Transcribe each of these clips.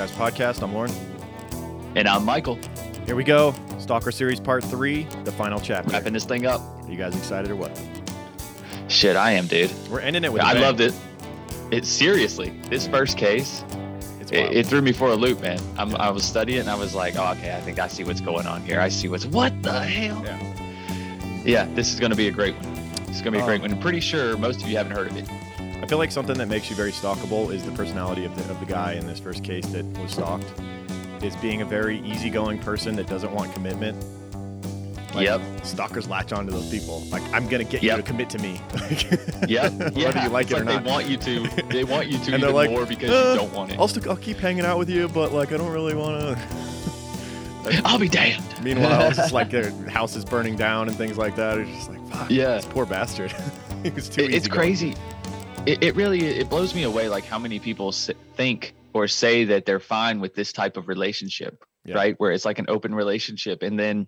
welcome back to the True Crime Guys podcast. I'm Lauren. And I'm Michael, Here we go. Stalker series part three, the final chapter. wrapping this thing up. Are you guys excited or what? Shit, I am, dude. We're ending it with. I loved it. It seriously, this first case, It's it, it threw me for a loop, man. I'm, I was studying, and I was like, oh, okay, I think I see what's going on here. I see what's what the hell. Yeah. Yeah, this is gonna be a great one. This is gonna be a great Um, one. I'm pretty sure most of you haven't heard of it. I feel like something that makes you very stalkable is the personality of the, of the guy in this first case that was stalked. Is being a very easygoing person that doesn't want commitment. Like, Yep. Stalkers latch onto those people. Like, I'm gonna get you to commit to me. Yep. Whether yeah. you like it's it or not. They want you to. They want you to And they're like, more because "Uh, you don't want it. I'll, still, I'll keep hanging out with you, but like, I don't really want to. I'll be damned. Meanwhile, it's just like their house is burning down and things like that. It's just like, fuck, Yeah. this poor bastard. was too It- it's easygoing. crazy. It, it really it blows me away like how many people think or say that they're fine with this type of relationship, Yeah. right? Where it's like an open relationship and then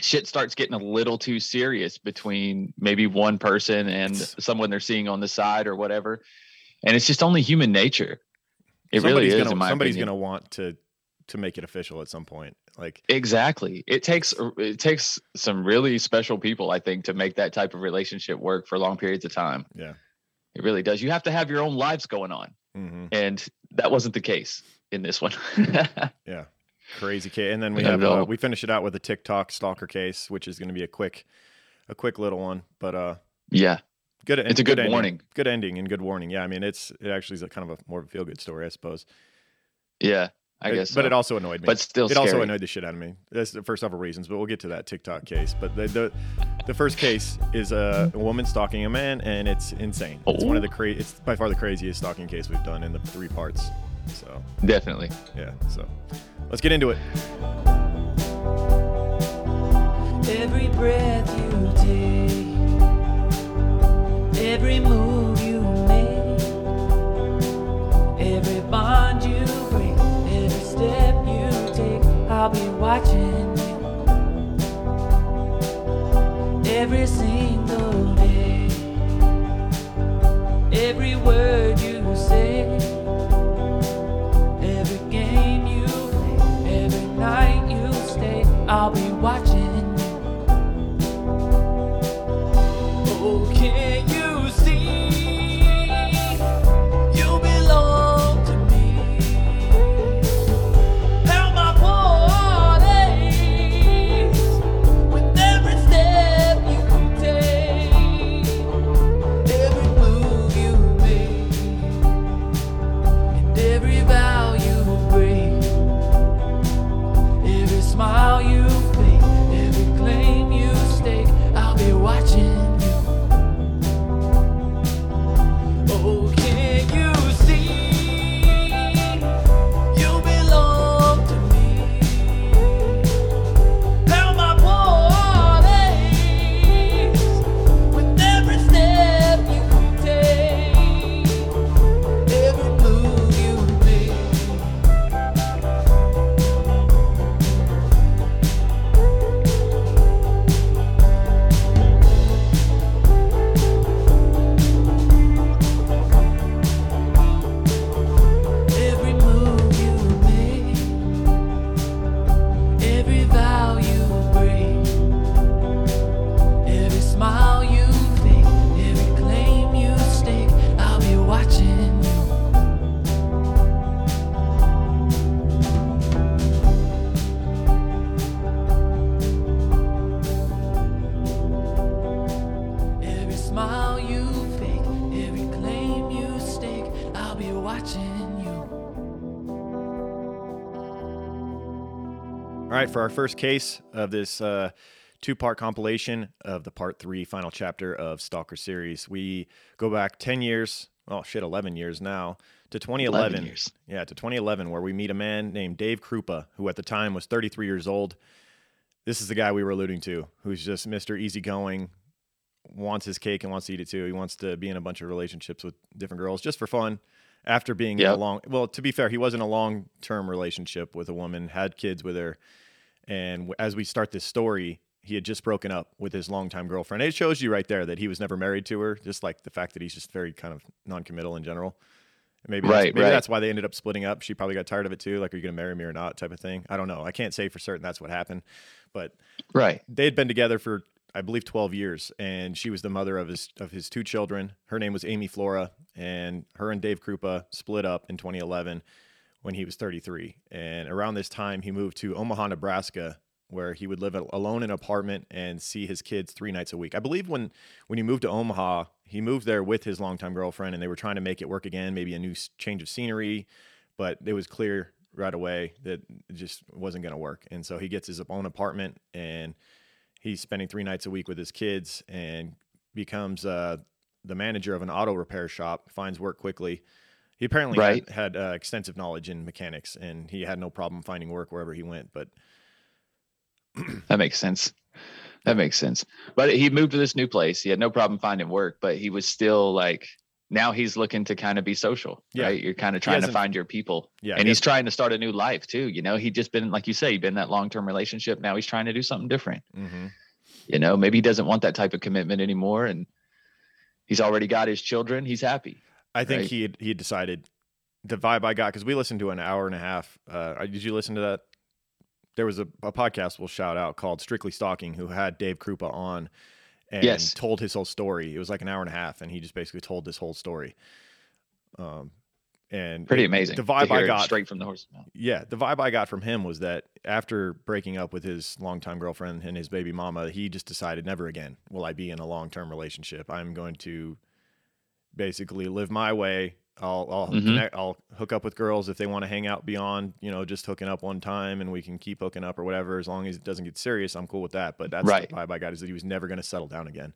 shit starts getting a little too serious between maybe one person and someone they're seeing on the side or whatever. And it's just only human nature. It somebody's really is gonna, in my somebody's opinion. gonna want to to make it official at some point. Like, Exactly. It takes uh, it takes some really special people, I think, to make that type of relationship work for long periods of time. yeah, It really does. You have to have your own lives going on. hmm and that wasn't the case in this one. yeah, crazy case. And then we have uh, we finish it out with a TikTok stalker case, which is going to be a quick a quick little one, but uh, yeah, good. It's a good ending. warning. Good ending and good warning. Yeah, I mean, it's it actually is a kind of a more feel good story, I suppose. yeah, I It- guess. but it also annoyed me. but still, it also annoyed the shit out of me. That's for several reasons, but we'll get to that TikTok case. But the the, the first case is a, a woman stalking a man, and it's insane. It's one of the cra- It's by far the craziest stalking case we've done in the three parts. So Definitely. yeah, so let's get into it. Every breath you take, every move I'll be watching you. Every single day, every word you say, every game you play, every night you stay, I'll be watching right, for our first case of this uh, two part compilation of the part three final chapter of Stalker series, we go back 10 years, oh shit, 11 years now, to 2011. 11 years. Yeah, to 2011, where we meet a man named Dave Kroupa, who at the time was 33 years old. This is the guy we were alluding to, who's just Mr. Easygoing, wants his cake and wants to eat it too. He wants to be in a bunch of relationships with different girls just for fun. After being in a long, well, to be fair, he was in a long term relationship with a woman, had kids with her, and as we start this story, he had just broken up with his longtime girlfriend. It shows you right there that he was never married to her, just like the fact that he's just very kind of non-committal in general. Maybe that's, Right, maybe right. that's why they ended up splitting up. She probably got tired of it too. Like, are you gonna marry me or not? Type of thing. I don't know. I can't say for certain that's what happened, but Right. they had been together for I believe 12 years, and she was the mother of his of his two children. Her name was Amy Flora, and her and Dave Kroupa split up in 2011 when he was 33. And around this time, he moved to Omaha, Nebraska, where he would live alone in an apartment and see his kids three nights a week. I believe when when he moved to Omaha, he moved there with his longtime girlfriend, and they were trying to make it work again, maybe a new change of scenery, but it was clear right away that it just wasn't going to work. And so he gets his own apartment and he's spending three nights a week with his kids and becomes uh, the manager of an auto repair shop. Finds work quickly. He apparently Right. had, had uh, extensive knowledge in mechanics, and he had no problem finding work wherever he went. But That makes sense. That makes sense. But he moved to this new place. He had no problem finding work, but he was still like now he's looking to kind of be social, Yeah. right? You're kind of trying to find your people. yeah, and he's trying to start a new life too. You know, he just been like you say, he'd been in that long term relationship. Now he's trying to do something different. hmm You know, maybe he doesn't want that type of commitment anymore, and he's already got his children. He's happy. I think Right. he had, he had decided the vibe I got because we listened to an hour and a half. Uh, did you listen to that? There was a, a podcast we'll shout out called Strictly Stalking who had Dave Kroupa on and Yes. told his whole story. It was like an hour and a half, and he just basically told this whole story. Um, and Pretty amazing. The vibe I got straight from the mouth. yeah, the vibe I got from him was that after breaking up with his longtime girlfriend and his baby mama, he just decided never again will I be in a long term relationship. I'm going to basically live my way. I'll I'll, Mhm. connect, I'll hook up with girls if they want to hang out beyond you know just hooking up one time and we can keep hooking up or whatever as long as it doesn't get serious. I'm cool with that. But that's Right. the vibe I got is that he was never going to settle down again.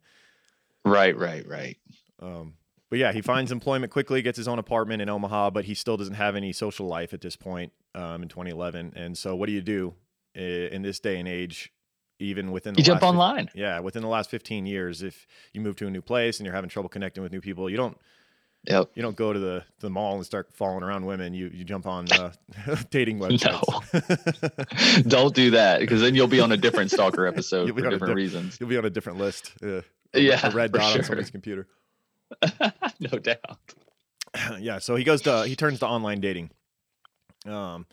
Right, right, right. Um, but yeah, he finds employment quickly, gets his own apartment in Omaha, but he still doesn't have any social life at this point um, in 2011. And so, what do you do in this day and age? Even within the You jump online. yeah, within the last 15 years, if you move to a new place and you're having trouble connecting with new people, you don't Yep. you don't go to the, the mall and start following around women. You you jump on uh, dating websites. Don't do that because then you'll be on a different stalker episode for different diff- reasons. You'll be on a different list. Uh, a, Yeah, a red dot sure. on somebody's computer. no doubt. yeah, so he goes to he turns to online dating. Um,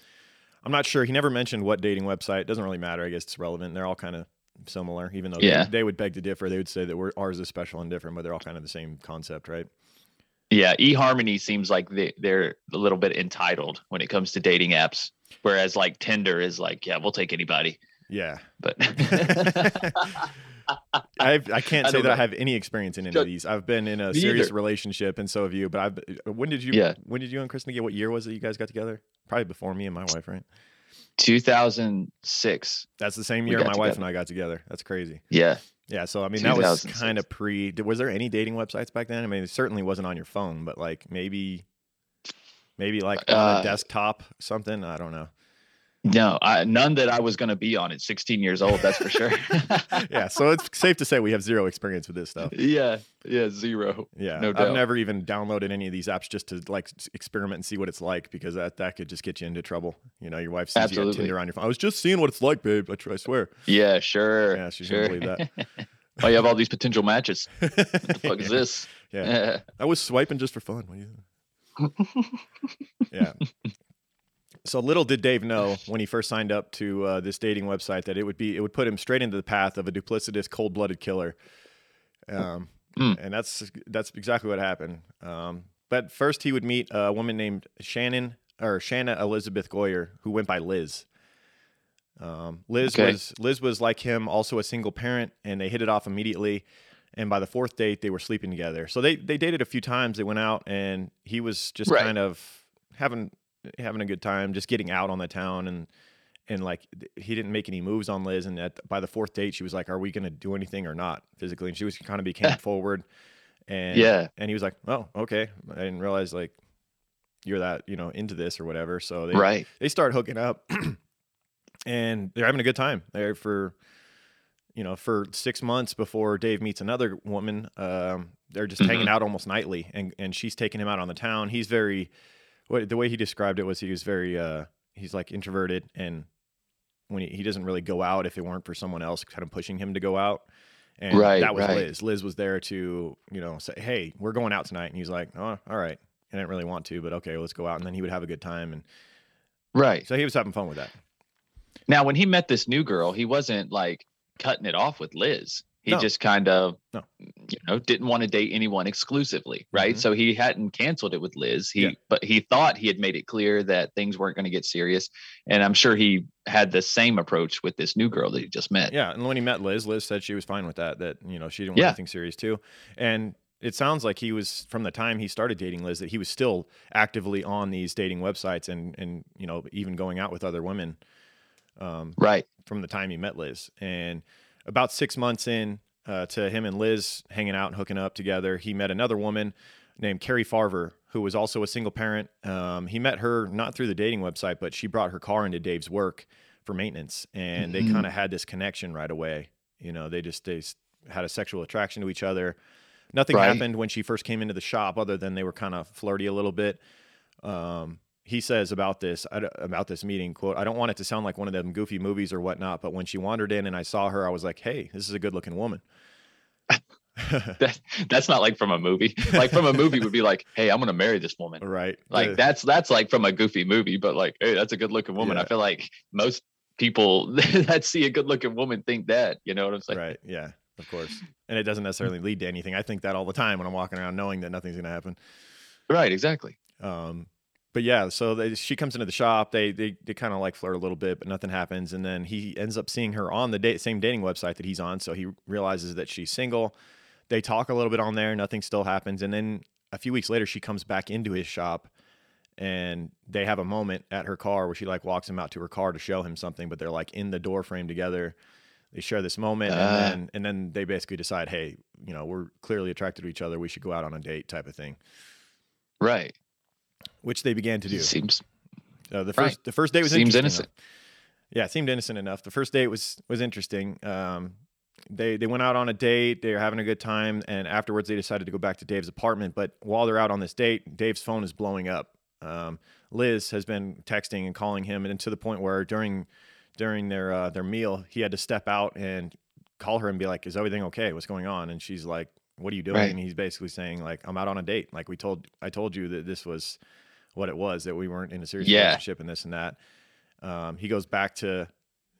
I'm not sure. He never mentioned what dating website. It doesn't really matter. I guess it's relevant. They're all kind of similar, even though Yeah. they, they would beg to differ. They would say that we're, ours is special and different, but they're all kind of the same concept, right? Yeah, eHarmony seems like they, they're a little bit entitled when it comes to dating apps, whereas like Tinder is like, yeah, we'll take anybody. Yeah. But I've, I can't say don't that I have any experience in any of these. I've been in a Me serious either. relationship, and so have you. But I've when did you? Yeah. When did you and Kristen get? What year was it you guys got together? Probably before me and my wife, right? 2006. That's the same year my wife and I got together. That's crazy. Yeah. Yeah, so I mean that was kind of pre. Was there any dating websites back then? I mean, it certainly wasn't on your phone, but like maybe, maybe like on Uh, a desktop, something. I don't know. No, I, none that I was going to be on at 16 years old. That's for sure. Yeah, so it's safe to say we have zero experience with this stuff. yeah. Yeah. Zero. Yeah, No doubt. I've never even downloaded any of these apps just to like experiment and see what it's like because that that could just get you into trouble. You know, your wife sees you got Absolutely. Tinder on your phone. I was just seeing what it's like, babe. I, I swear. Yeah. Sure. Yeah, she's sure. gonna believe that. oh, you have all these potential matches. What the fuck is this? Yeah, I was swiping just for fun. What do you- yeah. So little did Dave know when he first signed up to uh, this dating website that it would be it would put him straight into the path of a duplicitous, cold-blooded killer. Um, Mm. and that's that's exactly what happened. Um, but first, he would meet a woman named Shannon or Shanna Elizabeth Golyar, who went by Liz. Um, Liz Okay. was Liz was like him, also a single parent, and they hit it off immediately. And by the fourth date, they were sleeping together. So they they dated a few times. They went out, and he was just Right. kind of having having a good time, just getting out on the town, and and like he didn't make any moves on Liz. And at, by the fourth date, she was like, "Are we going to do anything or not physically?" And she was kind of became forward, and Yeah. and he was like, "Oh, okay." I didn't realize like you're that you know into this or whatever. So they Right. they start hooking up and they're having a good time there for you know for six months before dave meets another woman um, they're just hanging out almost nightly and and she's taking him out on the town he's very what the way he described it was he was very uh he's like introverted and when he, he doesn't really go out if it weren't for someone else kind of pushing him to go out and Right, that was right. liz liz was there to you know say hey we're going out tonight and he's like oh all right I didn't really want to, but okay, let's go out. And then he would have a good time, and Right. so he was having fun with that. Now, when he met this new girl, he wasn't like cutting it off with Liz. He No. just kind of, No. you know, didn't want to date anyone exclusively, right? Mhm. So he hadn't canceled it with Liz. He, Yeah. but he thought he had made it clear that things weren't going to get serious, and I'm sure he had the same approach with this new girl that he just met. Yeah, and when he met Liz, Liz said she was fine with that. That you know she didn't want Yeah. anything serious too. And it sounds like he was from the time he started dating Liz that he was still actively on these dating websites and and you know even going out with other women um, Right. from the time he met Liz. And about six months in uh, to him and Liz hanging out and hooking up together, he met another woman named Cari Farver, who was also a single parent. Um, he met her not through the dating website, but she brought her car into Dave's work for maintenance, and they Mhm. kind of had this connection right away. You know, they just they had a sexual attraction to each other. Nothing Right. happened when she first came into the shop, other than they were kind of flirty a little bit. Um, he says about this about this meeting quote i don't want it to sound like one of them goofy movies or whatnot but when she wandered in and i saw her i was like hey this is a good looking woman That, that's not like from a movie. Like from a movie would be like, hey, I'm going to marry this woman. right Like that's that's like from a goofy movie, but like, hey, that's a good looking woman. Yeah. I feel like most people that see a good looking woman think that. You know what I'm saying? right yeah of course and it doesn't necessarily lead to anything i think that all the time when i'm walking around knowing that nothing's going to happen Right. Exactly. Um, but yeah, so they, she comes into the shop. They they, they kind of like flirt a little bit, but nothing happens. And then he ends up seeing her on the date, same dating website that he's on. So he realizes that she's single. They talk a little bit on there. Nothing still happens. And then a few weeks later, she comes back into his shop, and they have a moment at her car where she like walks him out to her car to show him something. But they're like in the door frame together. They share this moment, Ah. and then and then they basically decide, hey, you know, we're clearly attracted to each other. We should go out on a date, type of thing. Right. Which they began to do. Seems Uh, the Right. first the first date was Seems innocent. enough. Yeah, it seemed innocent enough. The first date was was interesting. Um, they they went out on a date. They were having a good time, and afterwards they decided to go back to Dave's apartment. But while they're out on this date, Dave's phone is blowing up. Um, Liz has been texting and calling him, and to the point where during during their uh, their meal, he had to step out and call her and be like, "Is everything okay? What's going on?" And she's like, "What are you doing?" Right. And he's basically saying like, "I'm out on a date. Like we told I told you that this was." what it was that we weren't in a serious Yeah. relationship and this and that. Um, he goes back to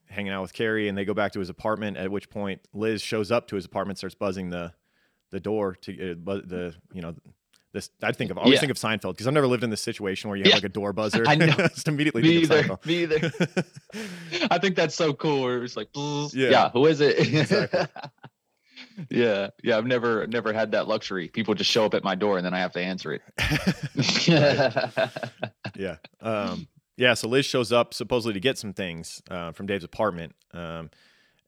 hanging out with Cari and they go back to his apartment. At which point Liz shows up to his apartment, starts buzzing the the door to uh, bu- the you know this. I think of I always Yeah. think of Seinfeld because I've never lived in this situation where you have Yeah. like a door buzzer. I know. Just immediately me either. Me either. I think that's so cool. Where it's like, Yeah. yeah. Who is it? Exactly. Yeah. Yeah. I've never never had that luxury. People just show up at my door and then I have to answer it. yeah. Um, yeah. So Liz shows up supposedly to get some things uh, from Dave's apartment. Um,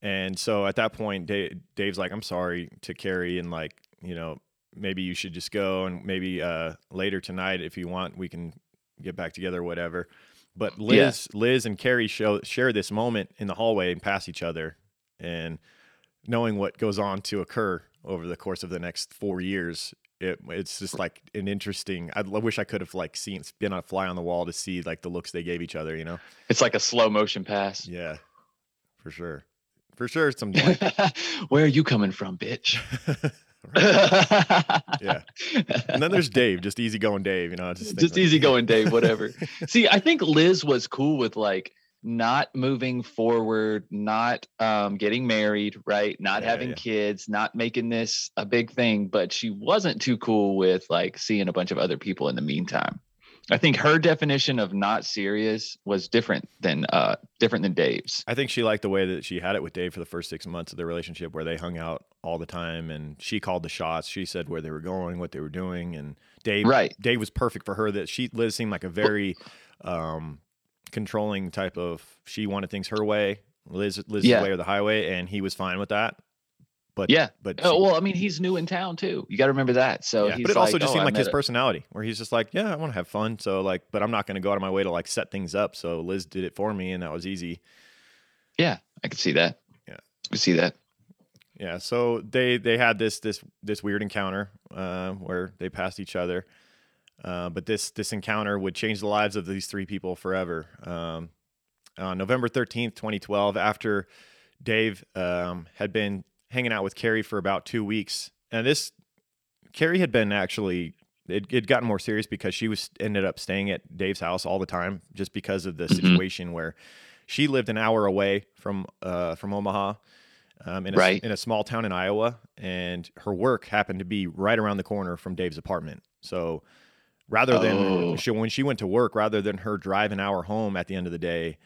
and so at that point, Dave, Dave's like, I'm sorry to Cari. And like, you know, maybe you should just go and maybe uh, later tonight, if you want, we can get back together or whatever. But Liz, Liz and Cari show, share this moment in the hallway and pass each other. And knowing what goes on to occur over the course of the next four years, it, it's just like an interesting. I wish I could have like seen been a fly on the wall to see like the looks they gave each other. You know? it's like a slow motion pass. Yeah, for sure, for sure. Some like, Where are you coming from, bitch? yeah. And then there's Dave, just easy going Dave. You know, just, just like- easy going Dave, whatever. See, I think Liz was cool with like not moving forward, not um, getting married, right? Not Yeah, having yeah. kids, not making this a big thing, but she wasn't too cool with like seeing a bunch of other people in the meantime. I think her definition of not serious was different than uh different than Dave's. I think she liked the way that she had it with Dave for the first six months of their relationship, where they hung out all the time, and she called the shots. She said where they were going, what they were doing, and Dave. Right. Dave was perfect for her. That she Liz seemed like a very um, controlling type of. She wanted things her way. Liz Liz's Yeah. way or the highway, and he was fine with that. But Yeah. but Oh, she- well, I mean, he's new in town too. You got to remember that. So yeah, he's but it also like, just "Oh, seemed like his personality, where he's just like, yeah, I want to have fun. So like, but I'm not going to go out of my way to like set things up. So Liz did it for me, and that was easy. Yeah, I can see that. Yeah. I can see that. Yeah, so they they had this this this weird encounter uh, where they passed each other, uh, but this this encounter would change the lives of these three people forever. Um, on November thirteenth, twenty twelve, after Dave um, had been hanging out with Cari for about two weeks, and this Cari had been actually it it gotten more serious because she was ended up staying at Dave's house all the time just because of the Mhm. situation where she lived an hour away from uh from Omaha. Um, in, a, Right. in a small town in Iowa, and her work happened to be right around the corner from Dave's apartment. So, rather than Oh. she, when she went to work, rather than her drive an hour home at the end of the day,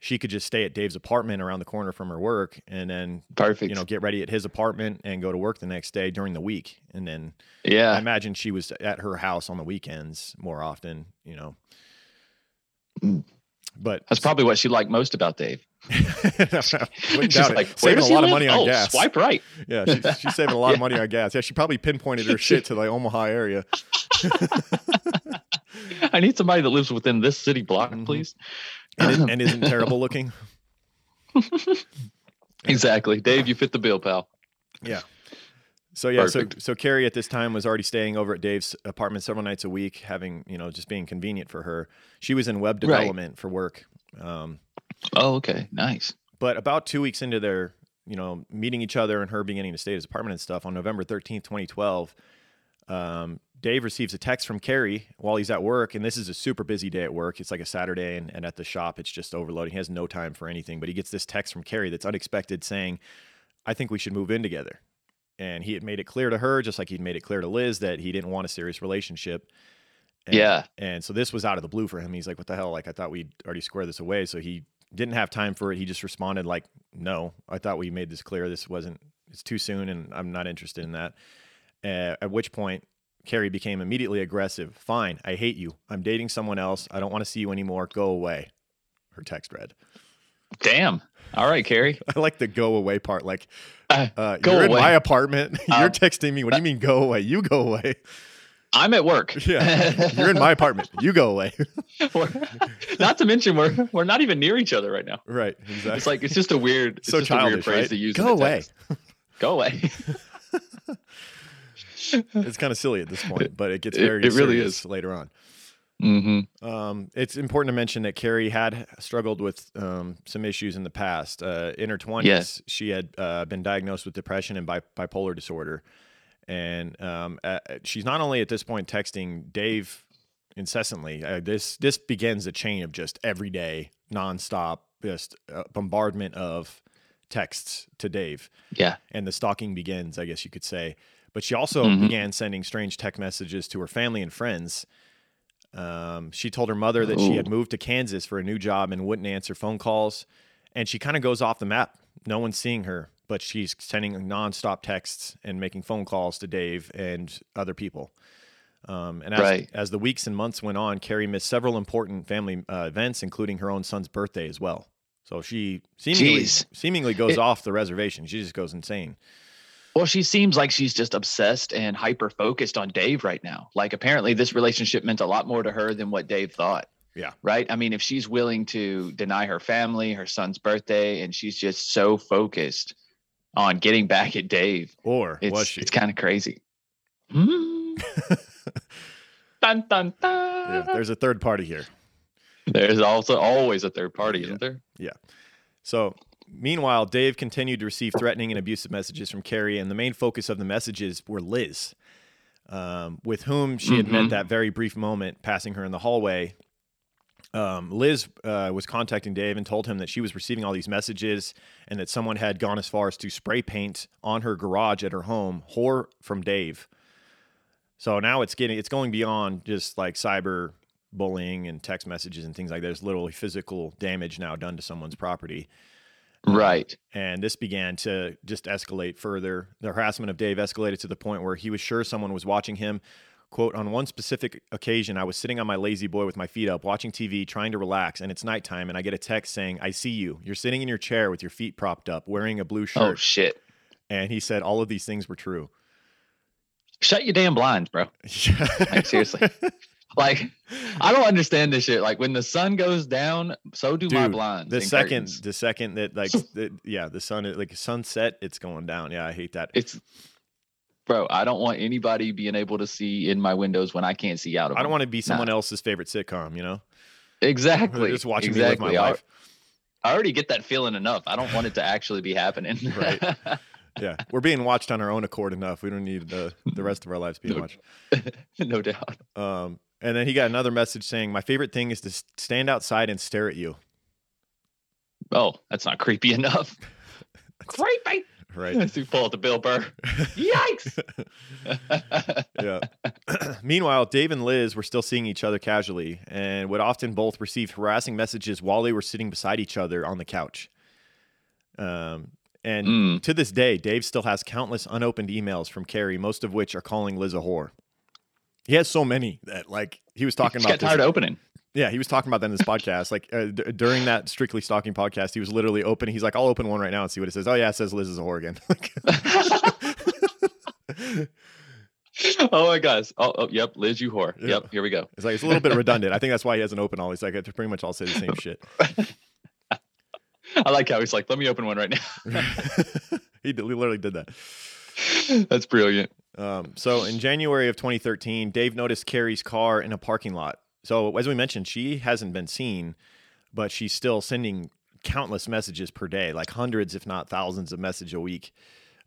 she could just stay at Dave's apartment around the corner from her work, and then Perfect. you know get ready at his apartment and go to work the next day during the week. And then yeah, I imagine she was at her house on the weekends more often, you know. Mm. But That's probably what she liked most about Dave. She's like, saving a lot of money on oh, gas. Swipe right. Yeah, she's, she's saving a lot of money on gas. Yeah, she probably pinpointed her shit to the Omaha area. I need somebody that lives within this city block, Mhm. please. And, and isn't terrible looking. Exactly. Dave, you fit the bill, pal. Yeah. So yeah, so Perfect. so Cari at this time was already staying over at Dave's apartment several nights a week, having you know just being convenient for her. She was in web Right. development for work. Um, Oh, okay. Nice. But about two weeks into their, you know, meeting each other and her beginning to stay at his apartment and stuff on November 13th, 2012, um, Dave receives a text from Cari while he's at work. And this is a super busy day at work. It's like a Saturday, and, and at the shop, it's just overloading. He has no time for anything. But he gets this text from Cari that's unexpected saying, I think we should move in together. And he had made it clear to her, just like he'd made it clear to Liz, that he didn't want a serious relationship. And, Yeah. And so this was out of the blue for him. He's like, what the hell? Like, I thought we'd already squared this away. So he didn't have time for it. He just responded like, no, I thought we made this clear. This wasn't, it's too soon and I'm not interested in that. Uh, at which point, Cari became immediately aggressive. Fine, I hate you. I'm dating someone else. I don't want to see you anymore. Go away. Her text read. Damn. All right, Cari. I like the go away part. Like, Uh, uh, Go you're in my apartment. you're Um, texting me. What do you mean go away? You go away. I'm at work. Yeah. You're in my apartment. You go away. Not to mention we're we're not even near each other right now. right. Exactly. It's like it's just a weird, it's so just a weird childish, phrase right? to use. Go away. Go away. It's kind of silly at this point, but it gets very it really serious is. later on. mm-hmm. Um, it's important to mention that Cari had struggled with um, some issues in the past. Uh, in her twenties, Yes. she had uh, been diagnosed with depression and bi- bipolar disorder, and um, uh, she's not only at this point texting Dave incessantly. Uh, this this begins a chain of just everyday, nonstop, just uh, bombardment of texts to Dave Yeah. and the stalking begins, I guess you could say. But she also Mhm. began sending strange text messages to her family and friends. Um, she told her mother that she had moved to Kansas for a new job and wouldn't answer phone calls. And she kind of goes off the map. No one's seeing her, but she's sending nonstop texts and making phone calls to Dave and other people. Um, and as, Right. as the weeks and months went on, Cari missed several important family uh, events, including her own son's birthday as well. So she seemingly Jeez. seemingly goes It- off the reservation. She just goes insane. Well, she seems like she's just obsessed and hyper focused on Dave right now. Like apparently this relationship meant a lot more to her than what Dave thought. Yeah. Right. I mean, if she's willing to deny her family, her son's birthday, and she's just so focused on getting back at Dave, Or it's was she? it's kind of crazy. Hmm. dun, dun, dun. Yeah, there's a third party here. There's also always a third party, Yeah. isn't there? Yeah. So, meanwhile, Dave continued to receive threatening and abusive messages from Cari, and the main focus of the messages were Liz, um, with whom she had met Mhm. that very brief moment passing her in the hallway. Um, Liz uh, was contacting Dave and told him that she was receiving all these messages and that someone had gone as far as to spray paint on her garage at her home, "Whore from Dave." So now it's getting it's going beyond just like cyber bullying and text messages and things like that. There's literally physical damage now done to someone's property. Right. And this began to just escalate further. The harassment of Dave escalated to the point where he was sure someone was watching him. Quote, on one specific occasion, I was sitting on my lazy boy with my feet up, watching TV, trying to relax, and it's nighttime, and I get a text saying, I see you. You're sitting in your chair with your feet propped up, wearing a blue oh, shirt. Oh shit. and he said all of these things were true. Shut your damn blinds, bro. Like seriously. Like I don't understand this shit. Like when the sun goes down, so do my blinds. the second, curtains. the second that like, the, yeah, the sun, like sunset, it's going down. Yeah, I hate that. it's bro, I don't want anybody being able to see in my windows when I can't see out of I don't them. want to be someone else's favorite sitcom, you know? exactly Just watching exactly. me live my I, life. I already get that feeling enough. I don't want it to actually be happening. Right. Yeah, we're being watched on our own accord enough. We don't need the the rest of our lives being No. watched. no doubt. Um, and then he got another message saying, "My favorite thing is to stand outside and stare at you." Oh, that's not creepy enough. creepy. Right? As we pull out the Bill Burr. Yikes. yeah. Meanwhile, Dave and Liz were still seeing each other casually and would often both receive harassing messages while they were sitting beside each other on the couch. Um, and Mm. to this day, Dave still has countless unopened emails from Cari, most of which are calling Liz a whore. He has so many that, like, he was talking Just about got this. tired of opening. Yeah, he was talking about that in this podcast. Like uh, d- during that strictly stalking podcast, he was literally opening. He's like, "I'll open one right now and see what it says." Oh yeah, it says Liz is a whore again. oh my gosh. Oh, oh, yep. Liz, you whore. Yeah. Yep. Here we go. It's like it's a little bit redundant. I think that's why he hasn't opened all. He's like, "They pretty much all say the same shit." I like how he's like, let me open one right now. he, he literally did that. That's brilliant. Um, so in January of 2013, Dave noticed Cari's car in a parking lot. So as we mentioned, she hasn't been seen, but she's still sending countless messages per day, like hundreds, if not thousands, of messages a week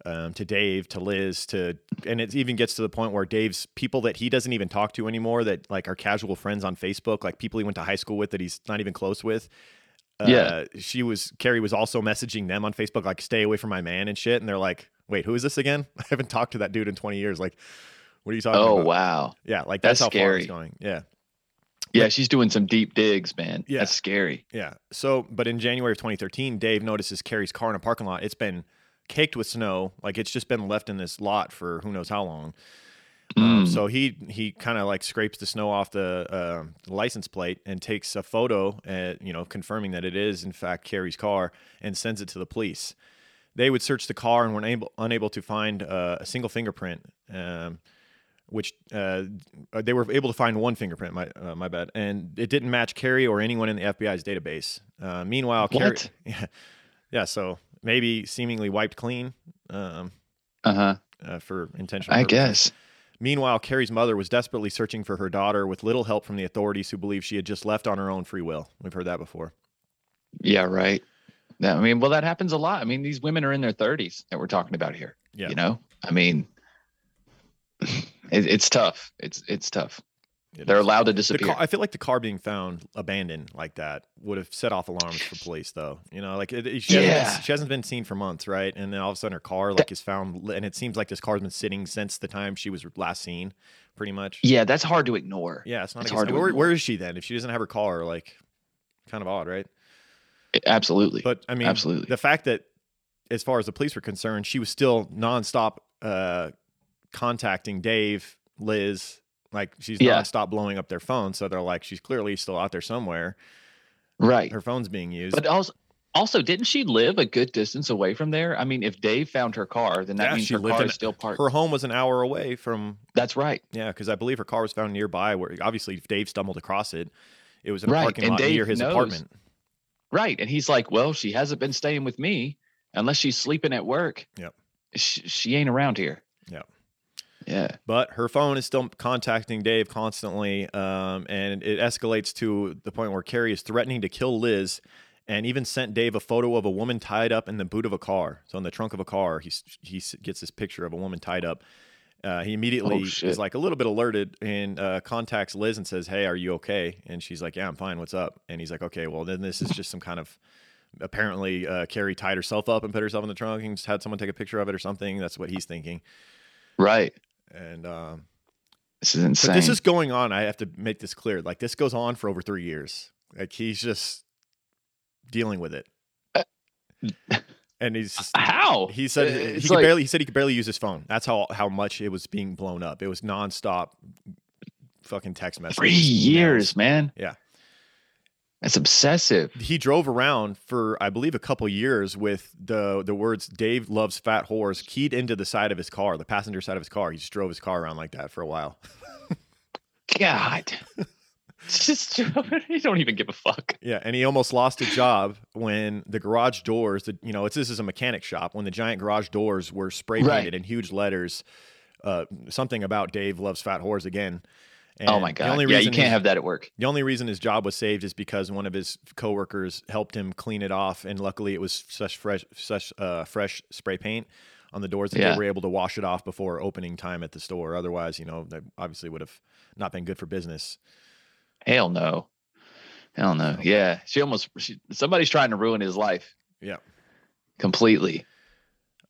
um, to Dave, to Liz, to, and it even gets to the point where Dave's people that he doesn't even talk to anymore, that like are casual friends on Facebook, like people he went to high school with that he's not even close with. Uh, Yeah. she was Cari was also messaging them on Facebook, like "Stay away from my man" and shit. And they're like, "Wait, who is this again? I haven't talked to that dude in 20 years. Like, what are you talking Oh, about?" Oh, wow. Yeah, like that's, That's how far it's going. Yeah, Yeah, she's doing some deep digs, man. Yeah. That's scary. yeah. So, but in January of 2013, Dave notices Cari's car in a parking lot. It's been caked with snow. Like it's just been left in this lot for who knows how long. Um, Mm. so he he kind of like scrapes the snow off the uh, license plate and takes a photo, uh, you know, confirming that it is in fact Cari's car, and sends it to the police. They would search the car and were unable unable to find uh, a single fingerprint. Um, which uh, they were able to find one fingerprint. My uh, my bad, and it didn't match Cari or anyone in the FBI's database. Uh, meanwhile, Cari, What? yeah, yeah, so maybe seemingly wiped clean um, Uh huh. uh, for intentional. I guess. Meanwhile, Cari's mother was desperately searching for her daughter with little help from the authorities who believe she had just left on her own free will. We've heard that before. Yeah, right. Yeah, I mean, well, that happens a lot. I mean, these women are in their 30s that we're talking about here. Yeah. You know, I mean, it, it's tough. It's it's tough. It They're is. allowed to The disappear. car, I feel like the car being found abandoned like that would have set off alarms for police, though. You know, like it, it- she, hasn't been, she hasn't been seen for months, right? And then all of a sudden her car like is found, and it seems like this car's been sitting since the time she was last seen, pretty much. yeah, that's hard to ignore. Yeah, it's not. It's hard to Where, ignore. where is she then? If she doesn't have her car, like, kind of odd, right? Absolutely. But I mean, Absolutely. the fact that, as far as the police were concerned, she was still nonstop uh, contacting Dave, Liz. Like she's Yeah. nonstop blowing up their phone, so they're like, she's clearly still out there somewhere. right. Her phone's being used. But also, also, didn't she live a good distance away from there? I mean, if Dave found her car, then that Yeah, means she her lived car in- is still parked. her home was an hour away from That's right. yeah, because I believe her car was found nearby. Where obviously, if Dave stumbled across it, it was in a Right, parking and lot Dave near his knows. apartment. Right. And he's like, well, she hasn't been staying with me unless she's sleeping at work. Yep. She, she ain't around here. Yep. Yeah. But her phone is still contacting Dave constantly, um, and it escalates to the point where Cari is threatening to kill Liz, and even sent Dave a photo of a woman tied up in the boot of a car. So in the trunk of a car, he he gets this picture of a woman tied up. Uh, he immediately Oh, is like a little bit alerted and uh, contacts Liz and says, "Hey, are you okay?" And she's like, "Yeah, I'm fine. What's up?" And he's like, "Okay, well then this is just some kind of." Apparently, uh, Cari tied herself up and put herself in the trunk and just had someone take a picture of it or something. That's what he's thinking. Right. And um, This is insane. but this is going on. I have to make this clear. Like this goes on for over three years. Like he's just dealing with it, Uh, and he's just, how he said he could like- barely. He said he could barely use his phone. That's how how much it was being blown up. It was nonstop, fucking text messages. three emails. years, man. Yeah. That's obsessive. He drove around for I believe a couple years with the the words "Dave loves fat whores" keyed into the side of his car, the passenger side of his car. He just drove his car around like that for a while. God. It's just you don't even give a fuck. Yeah, and he almost lost a job when the garage doors, the, you know, it's this is a mechanic shop, when the giant garage doors were spray Right. painted in huge letters, uh, something about Dave loves fat whores again. oh And my The god. only yeah, reason you can't his- have that at work. the only reason his job was saved is because one of his coworkers helped him clean it off, and luckily it was such fresh, such uh, fresh spray paint. on the doors that Yeah. they were able to wash it off before opening time at the store. Otherwise, you know, that obviously would have not been good for business. Hell no. Hell no. Yeah. She almost she, somebody's trying to ruin his life Yeah. completely.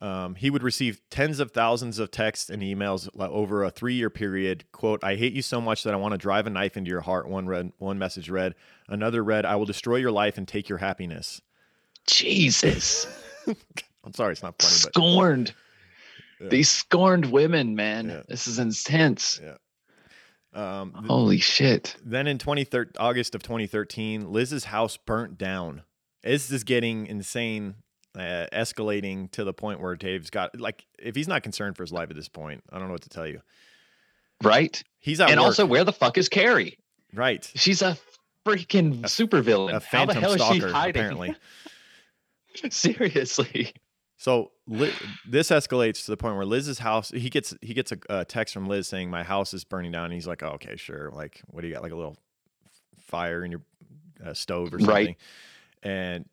Um, he would receive tens of thousands of texts and emails over a three-year period. "Quote: I hate you so much that I want to drive a knife into your heart." One read, one message read. Another read, "I will destroy your life and take your happiness." Jesus. I'm sorry, it's not funny, but scorned. Yeah. These scorned women, man. Yeah. This is intense. Um, Holy shit. then in 2013, August of 2013, Liz's house burnt down. This is getting insane, uh, escalating to the point where Dave's got like, if he's not concerned for his life at this point, I don't know what to tell you. Right? He's out. and work, also, where the fuck is Cari? right? She's a freaking A- supervillain. A How the phantom hell is she hiding? apparently. Seriously. So Li- this escalates to the point where Liz's house. He gets he gets a, a text from Liz saying my house is burning down. And he's like, oh, okay, sure. Like, what do you got? Like a little fire in your uh, stove or something. Right. And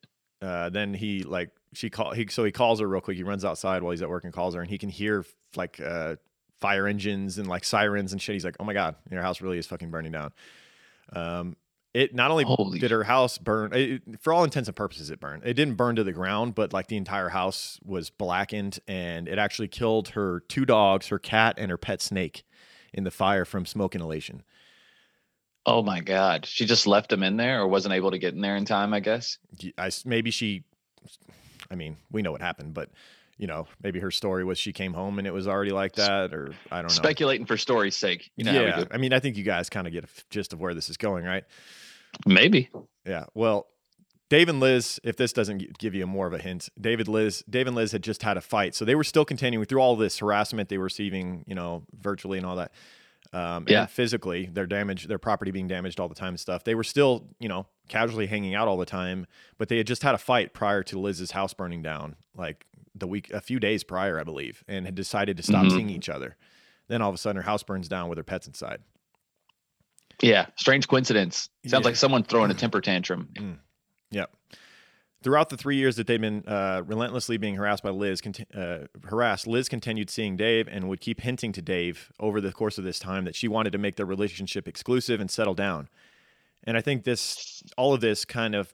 uh, then he like she call he so he calls her real quick. He runs outside while he's at work and calls her, and he can hear like uh, fire engines and like sirens and shit. He's like, oh my god, your house really is fucking burning down. Um, it not only Holy did her house burn, it, for all intents and purposes, it burned. It didn't burn to the ground, but like the entire house was blackened, and it actually killed her two dogs, her cat, and her pet snake in the fire from smoke inhalation. Oh my God. She just left them in there or wasn't able to get in there in time, I guess. I maybe she, I mean, we know what happened, but you know, maybe her story was she came home and it was already like that, or I don't know. Speculating for story's sake. You know yeah. I mean, I think you guys kind of get a gist of where this is going, right? Maybe. Yeah. Well, Dave and Liz, if this doesn't give you more of a hint, David Liz, Dave and Liz had just had a fight, so they were still continuing through all this harassment they were receiving, you know, virtually and all that. Um, Yeah. and physically, their damage, their property being damaged all the time and stuff. They were still, you know, casually hanging out all the time, but they had just had a fight prior to Liz's house burning down, like the week, a few days prior, I believe, and had decided to stop Mhm. seeing each other. Then all of a sudden, her house burns down with her pets inside. Yeah. Strange coincidence. Sounds Yeah. like someone throwing a temper tantrum. Yep. Throughout the three years that they've been uh, relentlessly being harassed by Liz, conti- uh, harassed, Liz continued seeing Dave and would keep hinting to Dave over the course of this time that she wanted to make their relationship exclusive and settle down. And I think this, all of this, kind of,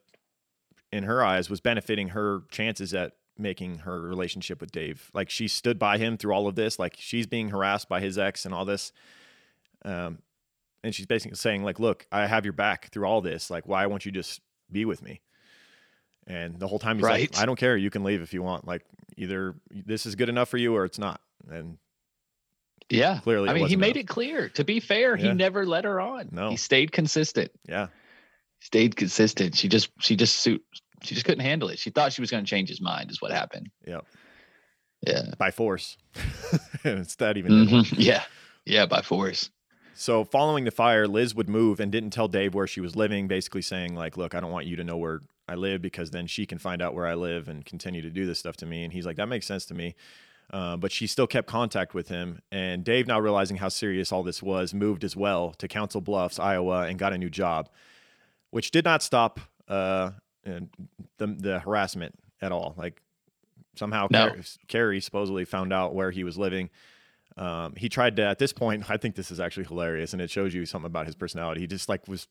in her eyes, was benefiting her chances at making her relationship with Dave. Like she stood by him through all of this. Like she's being harassed by his ex and all this. Um, and she's basically saying, like, look, I have your back through all this. Like, why won't you just be with me? And the whole time he's Right. like, I don't care. You can leave if you want. Like, either this is good enough for you or it's not. And Yeah. Clearly I mean, he made enough. it clear. To be fair, Yeah. he never let her on. No. He stayed consistent. yeah, Stayed consistent. She just she just suit she just couldn't handle it. She thought she was going to change his mind is what happened. yeah, Yeah. by force. it's that even. Mhm. Yeah. Yeah, by force. So following the fire, Liz would move and didn't tell Dave where she was living, basically saying like, "Look, I don't want you to know where I live because then she can find out where I live and continue to do this stuff to me." And he's like, "That makes sense to me." Uh, but she still kept contact with him. And Dave, now realizing how serious all this was, moved as well to Council Bluffs, Iowa, and got a new job, which did not stop uh, the the harassment at all. Like somehow No. Cari, Cari supposedly found out where he was living. Um, he tried to at this point. I think this is actually hilarious, and it shows you something about his personality. He just like was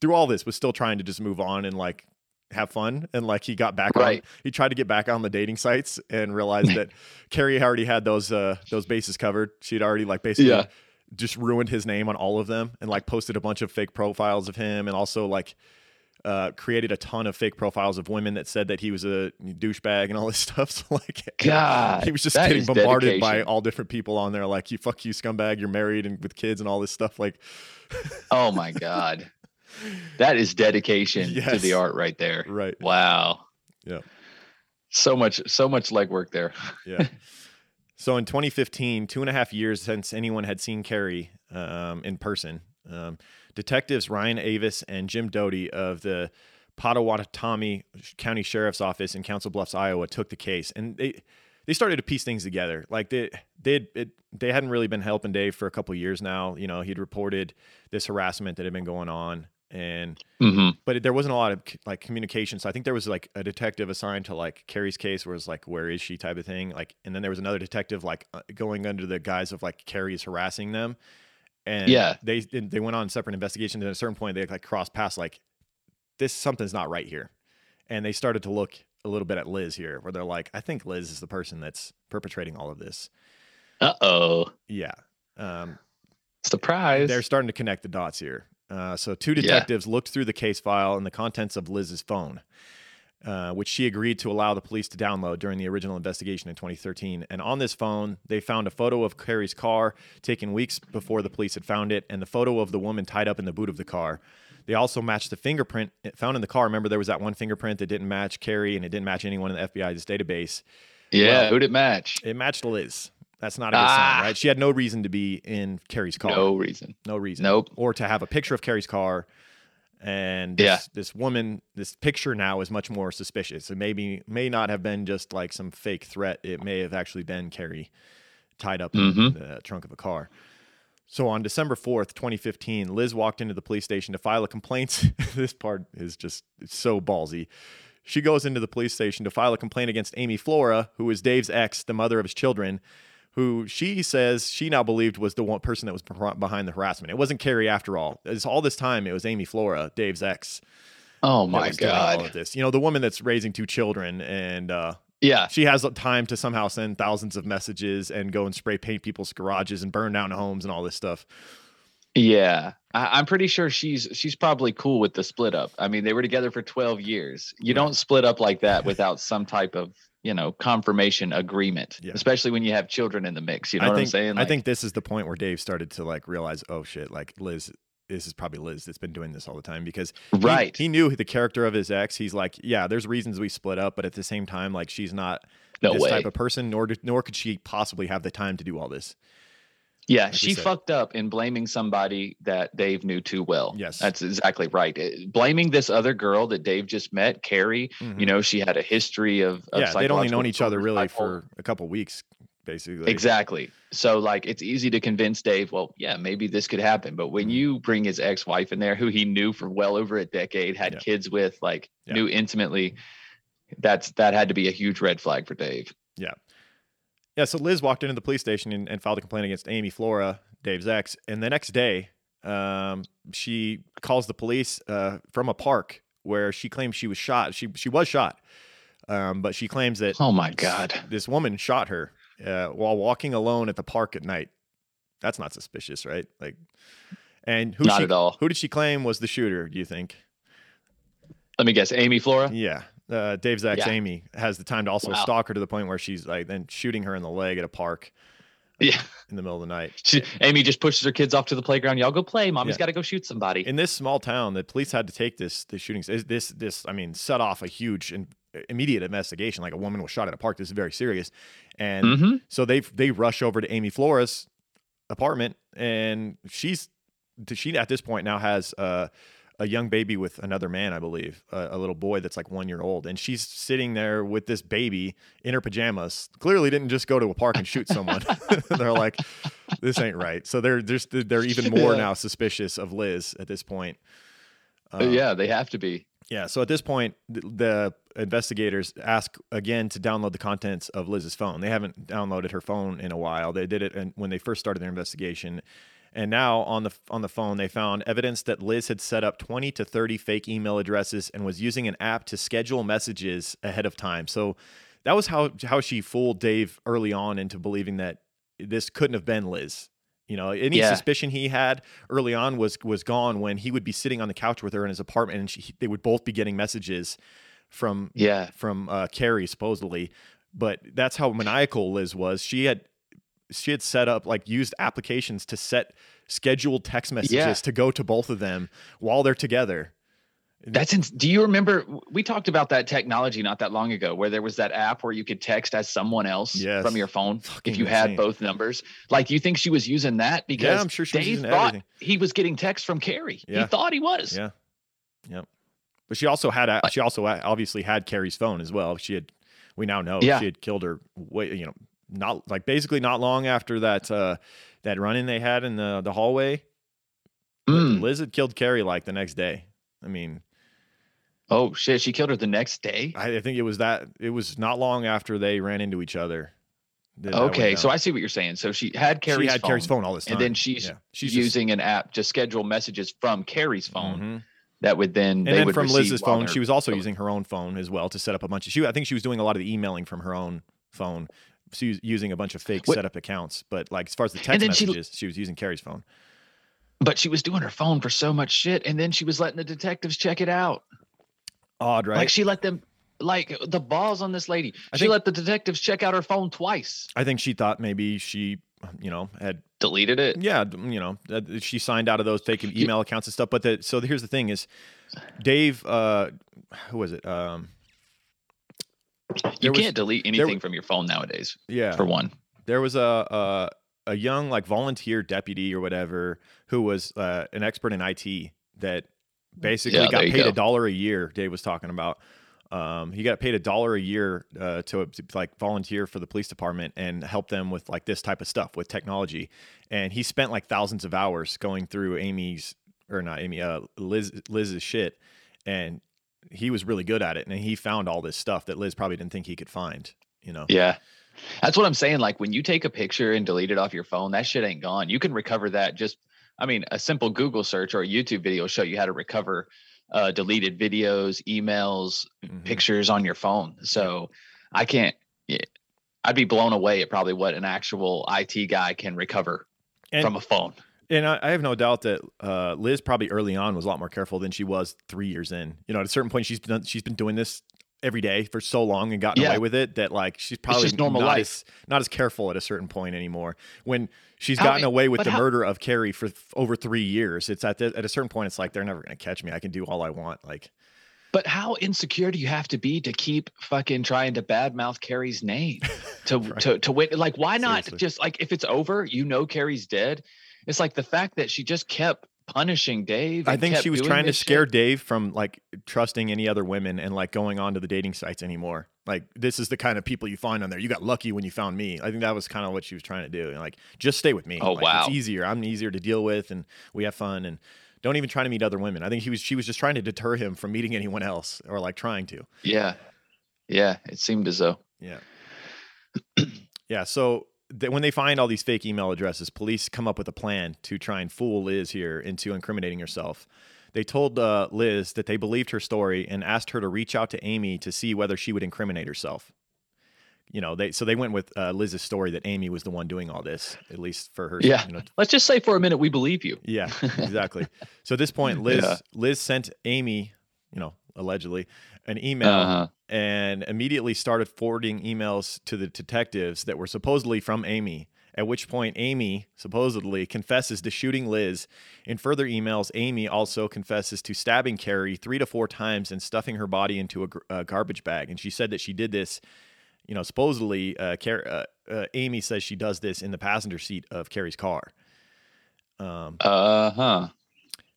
through all this was still trying to just move on and like have fun, and like he got back on. Right. He tried to get back on the dating sites and realized that Cari already had those uh those bases covered. She'd already like basically Yeah. just ruined his name on all of them and like posted a bunch of fake profiles of him and also like uh, created a ton of fake profiles of women that said that he was a douchebag and all this stuff. So like, God, he was just getting bombarded by all different people on there, like you fuck you scumbag, you're married and with kids and all this stuff. Like, Oh my God. That is dedication to the art right there. right, Wow. Yeah. So much, so much legwork there. yeah. so in 2015, two and a half years since anyone had seen Cari um, in person, um, detectives Ryan Avis and Jim Doty of the Pottawattamie County Sheriff's Office in Council Bluffs, Iowa, took the case, and they they started to piece things together. Like they they it, they hadn't really been helping Dave for a couple years now. You know, he'd reported this harassment that had been going on, and hmm but it, there wasn't a lot of like communication. So I think there was like a detective assigned to like Cari's case, where it's like, where is she type of thing. Like, and then there was another detective like uh, going under the guise of like Cari's harassing them. And Yeah. they they went on separate investigations. And at a certain point, they like crossed paths like this something's not right here, and they started to look a little bit at Liz here, where they're like, I think Liz is the person that's perpetrating all of this. Uh oh. Yeah. Um, Surprise. they're starting to connect the dots here. Uh, so, two Yeah. detectives looked through the case file and the contents of Liz's phone, uh, which she agreed to allow the police to download during the original investigation in 2013. And on this phone, they found a photo of Cari's car taken weeks before the police had found it, and the photo of the woman tied up in the boot of the car. They also matched the fingerprint found in the car. Remember, there was that one fingerprint that didn't match Cari and it didn't match anyone in the FBI's database. yeah. well- who'd it match? It matched Liz. That's not a good Ah. sign, right? She had no reason to be in Cari's car. No reason. No reason. Nope. Or to have a picture of Cari's car. And this, Yeah. this woman, this picture now is much more suspicious. It maybe may not have been just like some fake threat. It may have actually been Cari tied up in Mhm. the trunk of a car. So on December 4th, 2015, Liz walked into the police station to file a complaint. this part is just so ballsy. She goes into the police station to file a complaint against Amy Flora, who is Dave's ex, the mother of his children, who she says she now believed was the one person that was behind the harassment. It wasn't Cari after all. It's all this time it was Amy Flora, Dave's ex. Oh my was doing all god. this. You know, the woman that's raising two children and uh, Yeah. she has time to somehow send thousands of messages and go and spray paint people's garages and burn down homes and all this stuff. Yeah. I, I'm pretty sure she's she's probably cool with the split up. I mean, they were together for 12 years. You don't split up like that without some type of, you know, confirmation agreement, Yeah. especially when you have children in the mix. You know I what think, I'm saying? I think this is the point where Dave started to like realize, oh shit, like Liz, this is probably Liz that's been doing this all the time because he- right. He, knew the character of his ex. He's like, yeah, there's reasons we split up, but at the same time, like she's not no this way. type of person, nor nor could she possibly have the time to do all this. Yeah, Like she fucked up in blaming somebody that Dave knew too well. Yes. That's exactly right. Eh, Blaming this other girl that Dave just met, Cari, you know, she had a history of, of yeah, they'd only known each other really for a couple weeks, basically. Exactly. So like it's easy to convince Dave, well, yeah, maybe this could happen. But when Mhm. you bring his ex-wife in there who he knew for well over a decade, had Yeah. kids with, like Yeah. knew intimately, that's that had to be a huge red flag for Dave. Yeah, so Liz walked into the police station and, and filed a complaint against Amy Flora, Dave's ex, and the next day, um, she calls the police uh, from a park where she claims she was shot. She she was shot, um, but she claims that Oh my God. this woman shot her uh, while walking alone at the park at night. That's not suspicious, right? Like, and who Not she, at all. Who did she claim was the shooter? Do you think? Let me guess, Amy Flora? Yeah. Uh, Dave's ex, Yeah. Amy, has the time to also Wow. stalk her to the point where she's like then shooting her in the leg at a park Yeah. in the middle of the night. She, Amy just pushes her kids off to the playground. Y'all go play. Mommy's Yeah. got to go shoot somebody. In this small town, the police had to take this the shootings, This this, I mean, set off a huge and immediate investigation. Like a woman was shot at a park. This is very serious, and hmm so they they rush over to Amy Flora's apartment, and she's she at this point now has uh, a young baby with another man, I believe, a, a little boy that's like one year old, and she's sitting there with this baby in her pajamas. Clearly, didn't just go to a park and shoot someone. they're like, this ain't right. So they're just they're even more Yeah. now suspicious of Liz at this point. Uh, Um, yeah, they have to be. yeah. So at this point, th- the investigators ask again to download the contents of Liz's phone. They haven't downloaded her phone in a while. They did it when they first started their investigation. And now on the on the phone, they found evidence that Liz had set up 20 to 30 fake email addresses and was using an app to schedule messages ahead of time. So that was how how she fooled Dave early on into believing that this couldn't have been Liz. You know, any Yeah. suspicion he had early on was was gone when he would be sitting on the couch with her in his apartment, and she, they would both be getting messages from Yeah. from uh, Cari supposedly. But that's how maniacal Liz was. She had she had set up like used applications to set scheduled text messages Yeah. to go to both of them while they're together. That's ins- do you remember we talked about that technology not that long ago where there was that app where you could text as someone else Yes. from your phone Fucking if you had both numbers. Like you think she was using that because I'm sure she Dave thought everything. he was getting text from Cari. Yeah. He thought he was. Yeah. Yep. But she also had a, she also uh, obviously had Cari's phone as well. She had we now know Yeah. she had killed her way you know not like basically not long after that uh that run in they had in the the hallway. Mm. Liz had killed Cari like the next day. I mean, Oh shit! She killed her the next day. I, I think it was that. It was not long after they ran into each other. that that went Okay, so. I see what you're saying. So she had she had phone, Cari's phone all this time, and then she's, Yeah. she's just- using an app to schedule messages from Cari's phone Mhm. that would then and they then would from Liz's phone, she was also going. using her own phone as well to set up a bunch of. She, I think she was doing a lot of the emailing from her own phone. She was using a bunch of fake What- setup accounts, but like as far as the text then she- messages, she was using Cari's phone. But she was doing her phone for so much shit, and then she was letting the detectives check it out. Odd, right? Like she let them, like the balls on this lady. I she think- let the detectives check out her phone twice. I think she thought maybe she, you know, had Deleted it. yeah, you know, she signed out of those fake email accounts and stuff. But the, so here's the thing: is Dave, uh, who was it? Um, You was- can't delete anything from your phone nowadays. yeah, For one. there was a, a a young like volunteer deputy or whatever who was uh, an expert in IT that basically Yeah, got paid a dollar a year. Dave was talking about. Um, he got paid a dollar a year uh, to, to like volunteer for the police department and help them with like this type of stuff with technology. And he spent like thousands of hours going through Amy's or not Amy, uh, Liz Liz's shit, and he was really good at it. And he found all this stuff that Liz probably didn't think he could find. You know. Yeah. That's what I'm saying. Like when you take a picture and delete it off your phone, that shit ain't gone. You can recover that just, I mean, a simple Google search or a YouTube video will show you how to recover uh, deleted videos, emails, Mhm. pictures on your phone. So I can't, I'd be blown away at probably what an actual IT guy can recover And- from a phone. And I, I have no doubt that uh, Liz probably early on was a lot more careful than she was three years in. You know, at a certain point, she's done, she's been doing this every day for so long and gotten Yeah. away with it that like she's probably just normal not life. as not as careful at a certain point anymore. When she's How- gotten away with the how- murder of Cari for th- over three years, it's at the, at a certain point, it's like they're never going to catch me. I can do all I want. Like, But how insecure do you have to be to keep fucking trying to badmouth Cari's name? To Right. to to win like why not Seriously. just like if it's over, you know Cari's dead. It's like the fact that she just kept punishing Dave. I think she was trying to scare shit. Dave from like trusting any other women and like going on to the dating sites anymore. Like this is the kind of people you find on there. You got lucky when you found me. I think that was kind of what she was trying to do. And like just stay with me. Oh, Like, wow. It's easier. I'm easier to deal with and we have fun and don't even try to meet other women. I think he was she was just trying to deter him from meeting anyone else or like trying to. Yeah. Yeah. It seemed as though. Yeah. yeah. So th- when they find all these fake email addresses, police come up with a plan to try and fool Liz here into incriminating herself. They told uh, Liz that they believed her story and asked her to reach out to Amy to see whether she would incriminate herself. You know, they so they went with uh, Liz's story that Amy was the one doing all this, at least for her. Yeah. You know, Let's just say for a minute we believe you. yeah, exactly. so at this point, Liz Yeah. Liz sent Amy, you know, allegedly, an email Uh-huh. and immediately started forwarding emails to the detectives that were supposedly from Amy. At which point, Amy supposedly confesses to shooting Liz. In further emails, Amy also confesses to stabbing Cari three to four times and stuffing her body into a, a garbage bag. And she said that she did this, you know, supposedly, uh, Car- uh, uh, Amy says she does this in the passenger seat of Cari's car. Um, Uh-huh.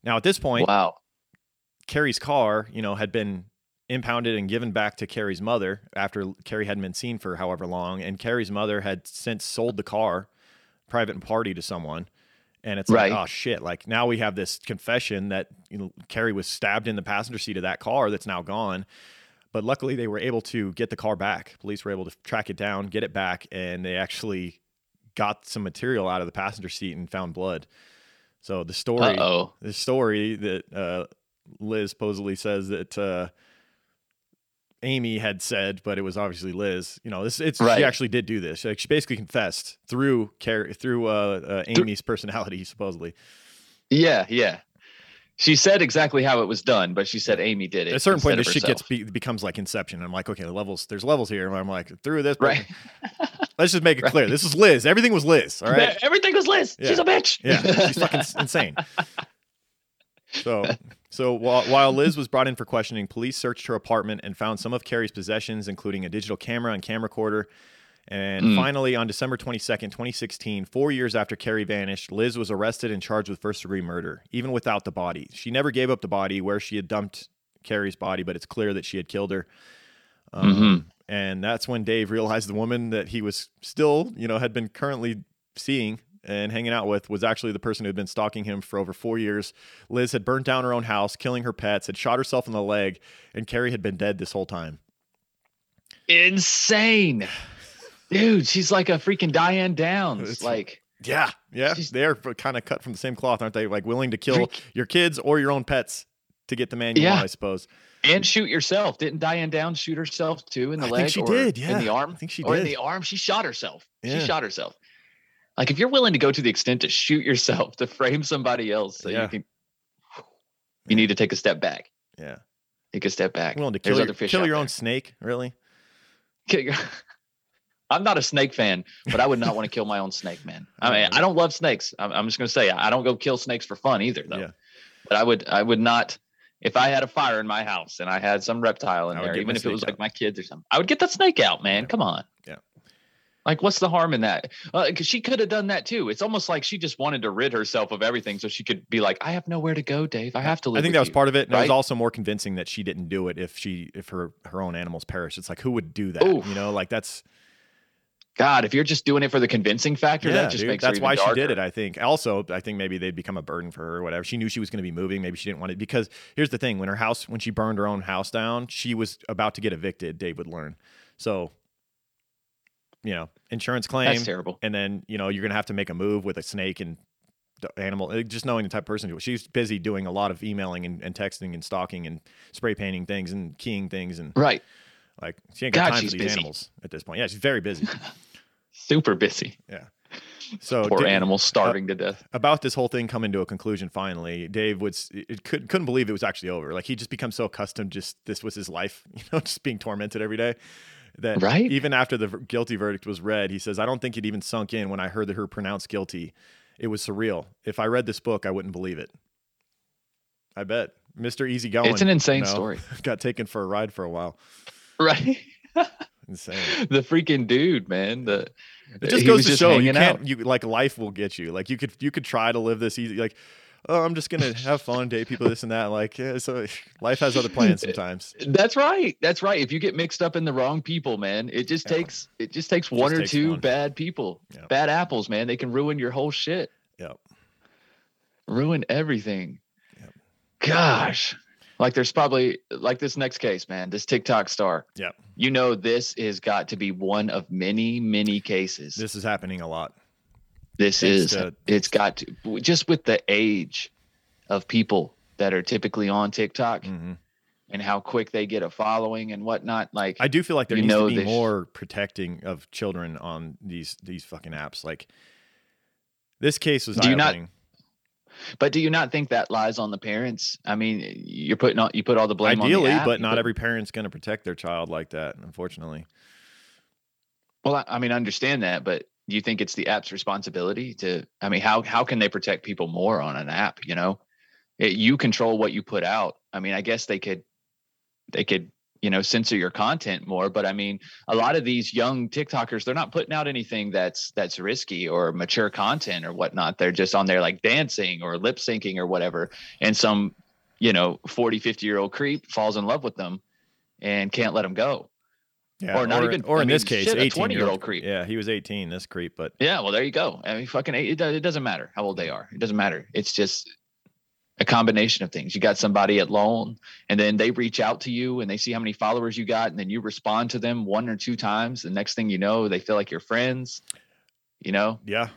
now, at this point, Wow. Cari's car, you know, had been impounded and given back to Cari's mother after Cari hadn't been seen for however long, and Cari's mother had since sold the car, private and party, to someone. And it's Right. like, oh shit! Like now we have this confession that you know Cari was stabbed in the passenger seat of that car that's now gone. But luckily, they were able to get the car back. Police were able to track it down, get it back, and they actually got some material out of the passenger seat and found blood. So the story, Uh-oh. the story that uh, Liz supposedly says that uh, Amy had said, but it was obviously Liz. You know, this it's Right. she actually did do this. Like she basically confessed through through uh, uh, Amy's personality, supposedly. Yeah, yeah. She said exactly how it was done, but she said Amy did it. At a certain point, this shit gets be, becomes like Inception. I'm like, okay, the levels. There's levels here. And I'm like, through this. right. Let's just make it clear. This is Liz. Everything was Liz. All right. Everything was Liz. She's a bitch. Yeah, she's fucking insane. So, so while, while Liz was brought in for questioning, police searched her apartment and found some of Cari's possessions, including a digital camera and camera recorder. And Mm. finally, on December 22nd, 2016, four years after Cari vanished, Liz was arrested and charged with first degree murder, even without the body. She never gave up the body where she had dumped Cari's body, but it's clear that she had killed her. Um, Mhm. And that's when Dave realized the woman that he was still, you know, had been currently seeing and hanging out with was actually the person who had been stalking him for over four years. Liz had burnt down her own house, killing her pets, had shot herself in the leg, and Cari had been dead this whole time. Insane. Dude, she's like a freaking Diane Downs. It's- Like Yeah, yeah, they're kind of cut from the same cloth, aren't they? Like willing to kill Freak. your kids or your own pets to get the man you Yeah. want, I suppose. and shoot yourself. Didn't Diane Downs shoot herself too in the I leg? think she or did. In the arm? I think she did. or in the arm? She shot herself. Yeah. She shot herself. Like if you're willing to go to the extent to shoot yourself to frame somebody else, so Yeah. you can you need to take a step back. Yeah, Take a step back. willing to kill, your, fish kill out your there. own snake, really? I'm not a snake fan, but I would not want to kill my own snake, man. I mean, I don't love snakes. I'm, I'm just going to say I don't go kill snakes for fun either, though. Yeah. But I would, I would not. If I had a fire in my house and I had some reptile in there, even if it was snake like my kids or something, I would get that snake out, man. Yeah. Come on. Yeah. Like, what's the harm in that? Uh, because she could have done that too. It's almost like she just wanted to rid herself of everything, so she could be like, "I have nowhere to go, Dave. I have to live." I think that was you." part of it. And it was also more convincing that she didn't do it if she if her her own animals perished. It's like who would do that? Oof. You know, like that's God, if you're just doing it for the convincing factor, yeah, that just dude, makes that's why she did it. I think. Also, I think maybe they'd become a burden for her or whatever. She knew she was going to be moving. Maybe she didn't want it because here's the thing: when her house, when she burned her own house down, she was about to get evicted. Dave would learn. So, you know, insurance claim, That's terrible. and then you know you're going to have to make a move with a snake and animal. uh, Just knowing the type of person she's busy doing a lot of emailing and, and texting and stalking and spray painting things and keying things and Right. like she ain't got God, time for these busy. animals at this point. Yeah, she's very busy. Super busy. Yeah. So Poor Da- animal starving to death. about this whole thing coming to a conclusion finally dave was it could, couldn't believe it was actually over like he just become so accustomed just this was his life you know just being tormented every day that Right? even after the guilty verdict was read he says i don't think it even sunk in when i heard that her pronounced guilty it was surreal if i read this book i wouldn't believe it i bet mr easygoing It's an insane you know, story. got taken for a ride for a while Right. insane the freaking dude, man. The It just goes to show you can't out. you like life will get you. Like you could you could try to live this easy like oh I'm just gonna have fun, date people, this and that. Like yeah, so life has other plans sometimes. That's right. That's right. If you get mixed up in the wrong people, man, it just Yeah. takes it just takes one or takes two one. bad people, Yeah. bad apples, man. They can ruin your whole shit, Yep. ruin everything. Yep. Gosh, like there's probably like this next case, man. This TikTok star. Yeah. You know, this has got to be one of many, many cases. This is happening a lot. This Thanks is to- it's got to just with the age of people that are typically on TikTok hmm and how quick they get a following and whatnot. Like I do feel like there needs to be they sh- more protecting of children on these these fucking apps. Like this case was Do you not- but do you not think that lies on the parents? I mean, you're putting all you put all the blame on the ideally, app, but not put- every parent's going to protect their child like that. Unfortunately, Well, I, I mean, I understand that, but do you think it's the app's responsibility to? I mean, how how can they protect people more on an app? You know, it, you control what you put out. I mean, I guess they could they could you know censor your content more, but I mean, a lot of these young TikTokers they're not putting out anything that's that's risky or mature content or whatnot. They're just on there like dancing or lip syncing or whatever, and some you know 40 50 year old creep falls in love with them and can't let them go. Yeah. Or not even- or I in this case, shit, eighteen year 20-year-old creep. Yeah, he was eighteen. This creep, but Yeah, well, there you go. I mean, fucking, it, it doesn't matter how old they are. It doesn't matter. It's just a combination of things. You got somebody at loan, and then they reach out to you, and they see how many followers you got, and then you respond to them one or two times. The next thing you know, they feel like you're friends. You know, yeah.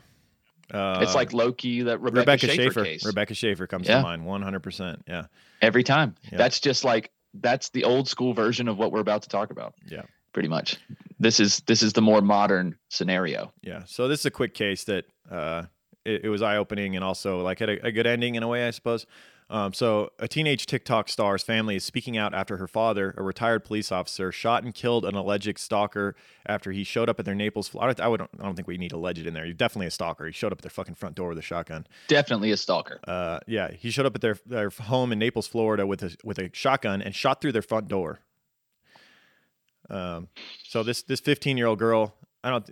Uh, it's like Loki, that Rebecca, Rebecca Schaeffer, Schaeffer. case. Rebecca Schaeffer comes Yeah. to mind, one hundred percent. Yeah, Every time. Yeah. That's just like that's the old school version of what we're about to talk about. Yeah. Pretty much. This is this is the more modern scenario. yeah. So this is a quick case that uh, it, it was eye opening and also like had a, a good ending in a way, I suppose. Um, so a teenage TikTok star's family is speaking out after her father, a retired police officer, shot and killed an alleged stalker after he showed up at their Naples. I don't, I, would, I don't think we need alleged in there. He's definitely a stalker. He showed up at their fucking front door with a shotgun. Definitely a stalker. Uh, yeah, he showed up at their their home in Naples, Florida, with a with a shotgun and shot through their front door. Um, so this this 15 year old girl, I don't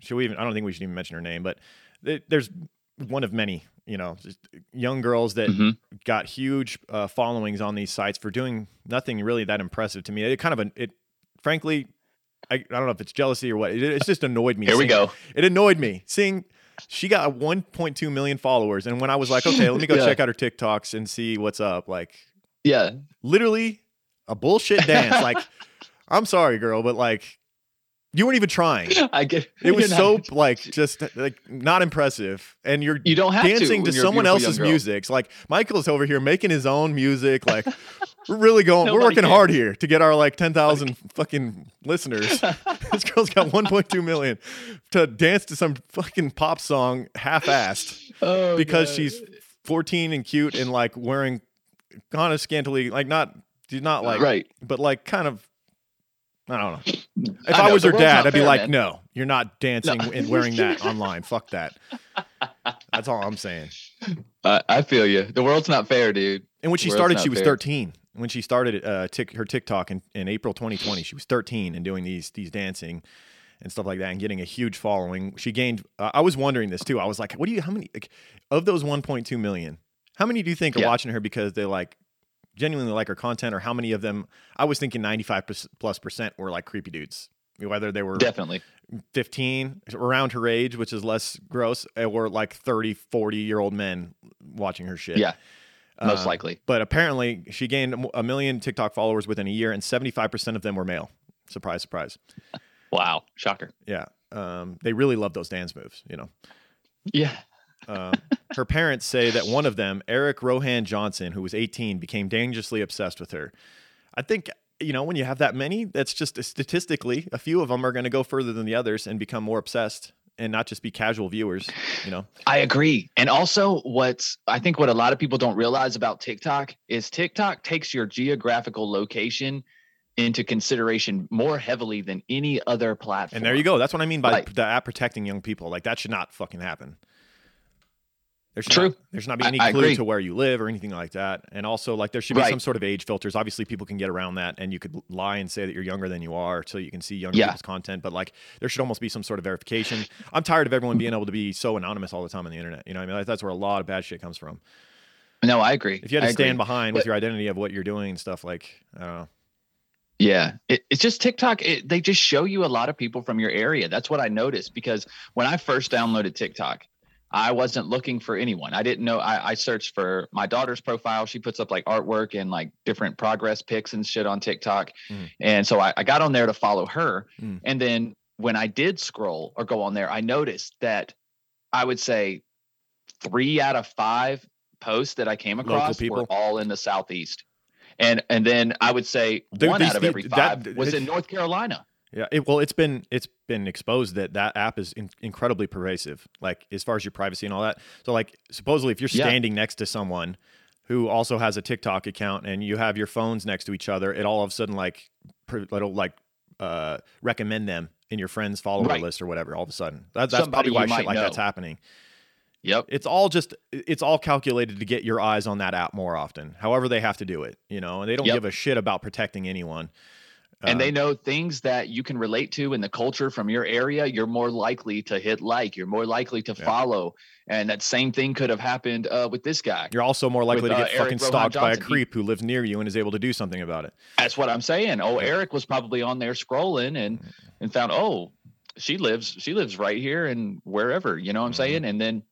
should we even I don't think we should even mention her name, but th- there's one of many, you know, young girls that Mhm. got huge uh, followings on these sites for doing nothing really that impressive to me. It kind of an, it, frankly, I, I don't know if it's jealousy or what. It, it's just annoyed me. Here we go. It annoyed me seeing she got 1.2 million followers, and when I was like, okay, let me go Yeah. check out her TikToks and see what's up, like Yeah. literally a bullshit dance. like, I'm sorry, girl, but like, you weren't even trying. I get It was so not- like just like not impressive, and you're you don't have dancing to, to, when you're a someone else's music. It's like Michael's over here making his own music. Like we're really going, we're Nobody working hard here to get our like ten thousand fucking listeners. this girl's got one point two million to dance to some fucking pop song half-assed Oh, because God. she's fourteen and cute and like wearing kind of scantily, like not, she's not like, right. but like kind of. I don't know. If I I, know, was her dad, I'd be fair, like, man. no, you're not dancing No. and wearing that online. Fuck that. That's all I'm saying. I I feel you. The world's not fair, dude. And when she started, she was fair. 13. When she started uh, tick, her TikTok in, in April 2020, she was 13 and doing these these dancing and stuff like that and getting a huge following. She gained. Uh, I was wondering this too. I was like, what do you? How many like, of those 1.2 million? How many do you think are Yeah. watching her because they like genuinely like her content, or how many of them? I was thinking 95 plus percent were like creepy dudes. Whether they were Definitely. 15 around her age which is less gross or like 30 40 year old men watching her shit Yeah. Most Uh, likely. but apparently she gained a million tiktok followers within a year and 75% of them were male surprise surprise Wow. Shocker. yeah um, they really love those dance moves you know Yeah. Um, her parents say that one of them eric rohan johnson who was 18 became dangerously obsessed with her i think you know when you have that many that's just statistically a few of them are going to go further than the others and become more obsessed and not just be casual viewers you know I agree. And also, what's I think what a lot of people don't realize about TikTok is TikTok takes your geographical location into consideration more heavily than any other platform. And there you go. That's what I mean by Right. the app protecting young people. Like that should not fucking happen. There should True. Not, there should not be any I clue to where you live or anything like that. And also, like there should be Right. some sort of age filters. Obviously, people can get around that, and you could lie and say that you're younger than you are, so you can see younger Yeah. people's content. But like, there should almost be some sort of verification. I'm tired of everyone being able to be so anonymous all the time on the internet. You know, what I mean, Like, that's where a lot of bad shit comes from. No, I agree. If you had I to stand agree. behind with your identity of what you're doing and stuff, like I don't know. Yeah, it, it's just TikTok. It, they just show you a lot of people from your area. That's what I noticed because when I first downloaded TikTok, I wasn't looking for anyone. I didn't know. I, I searched for my daughter's profile. She puts up like artwork and like different progress pics and shit on TikTok. Mm. And so I, I got on there to follow her. Mm. And then when I did scroll or go on there, I noticed that I would say three out of five posts that I came across were all in the southeast. And and then I would say Dude, one these- out of every that- five was in North Carolina. Yeah, it, well, it's been it's been exposed that that app is in, incredibly pervasive, like as far as your privacy and all that. So, like, supposedly, if you're Yeah. standing next to someone who also has a TikTok account and you have your phones next to each other, it all of a sudden like per, it'll like uh, recommend them in your friends follower Right. list or whatever. All of a sudden, that, that's Somebody probably why shit like that's happening. Yep. It's all just it's all calculated to get your eyes on that app more often. However, they have to do it, you know, and they don't Yep. give a shit about protecting anyone. And they Um, know things that you can relate to in the culture from your area, you're more likely to hit like, you're more likely to Yeah. follow. And that same thing could have happened uh, with this guy. You're also more likely with, to uh, get Eric fucking stalked by a creep who lives near you and is able to do something about it. That's what I'm saying. Oh, Yeah. Eric was probably on there scrolling and and found, oh, she lives, she lives right here and wherever, you know what I'm Mhm. saying? And then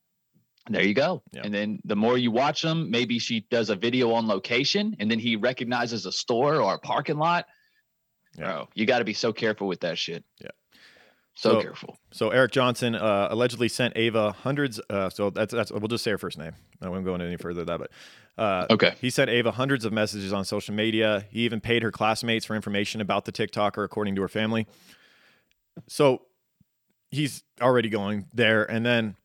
there you go. Yeah. And then the more you watch them, maybe she does a video on location and then he recognizes a store or a parking lot. Yeah. Bro, you got to be so careful with that shit. Yeah. So, So- careful. So Eric Johnson uh, allegedly sent Ava hundreds. Uh, so that's that's we'll just say her first name. I won't go into any further than that, but uh, Okay. he sent Ava hundreds of messages on social media. He even paid her classmates for information about the TikToker, according to her family. So he's already going there, and then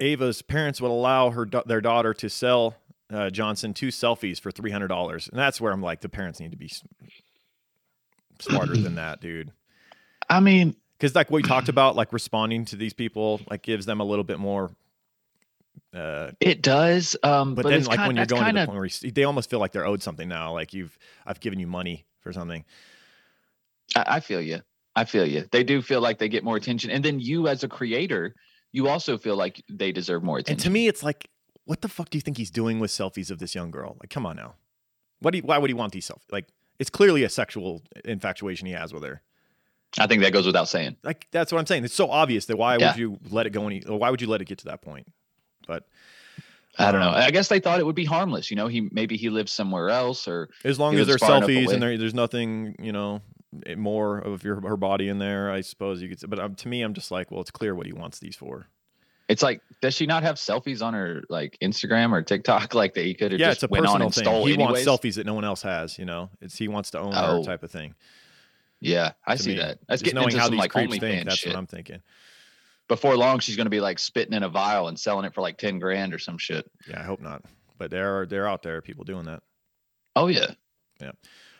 Ava's parents would allow her their daughter to sell uh, Johnson two selfies for three hundred dollars, and that's where I'm like, the parents need to be smarter than that, dude I mean, because like we talked about like responding to these people like gives them a little bit more uh it does. Um, but, but, then it's like kind, when you're going to the point where you, they almost feel like they're owed something now like you've i've given you money for something I, I feel you. I feel you. They do feel like they get more attention, and then you as a creator, you also feel like they deserve more attention. and to me it's like what the fuck do you think he's doing with selfies of this young girl like come on now what do you, why would he want these selfies like it's clearly a sexual infatuation he has with her I think that goes without saying. Like that's what I'm saying. It's so obvious that why Yeah. would you let it go any? Why would you let it get to that point? But I don't know. I guess they thought it would be harmless. You know, he maybe he lives somewhere else, or as long as there's selfies and there, there's nothing, you know, more of your her body in there, I suppose you could. say. But um, to me, I'm just like, well, it's clear what he wants these for. It's like, does she not have selfies on her like Instagram or TikTok? Like that he could have Yeah, just it's a went on personal and thing. stole He anyways. wants selfies that no one else has. You know, it's he wants to own Oh. her type of thing. Yeah, I to see me. that. That's Just getting knowing into how some these like creeps think. That's shit. what I'm thinking. Before long, she's gonna be like spitting in a vial and selling it for like ten grand or some shit. Yeah, I hope not. But there are they're out there people doing that. Oh yeah, yeah.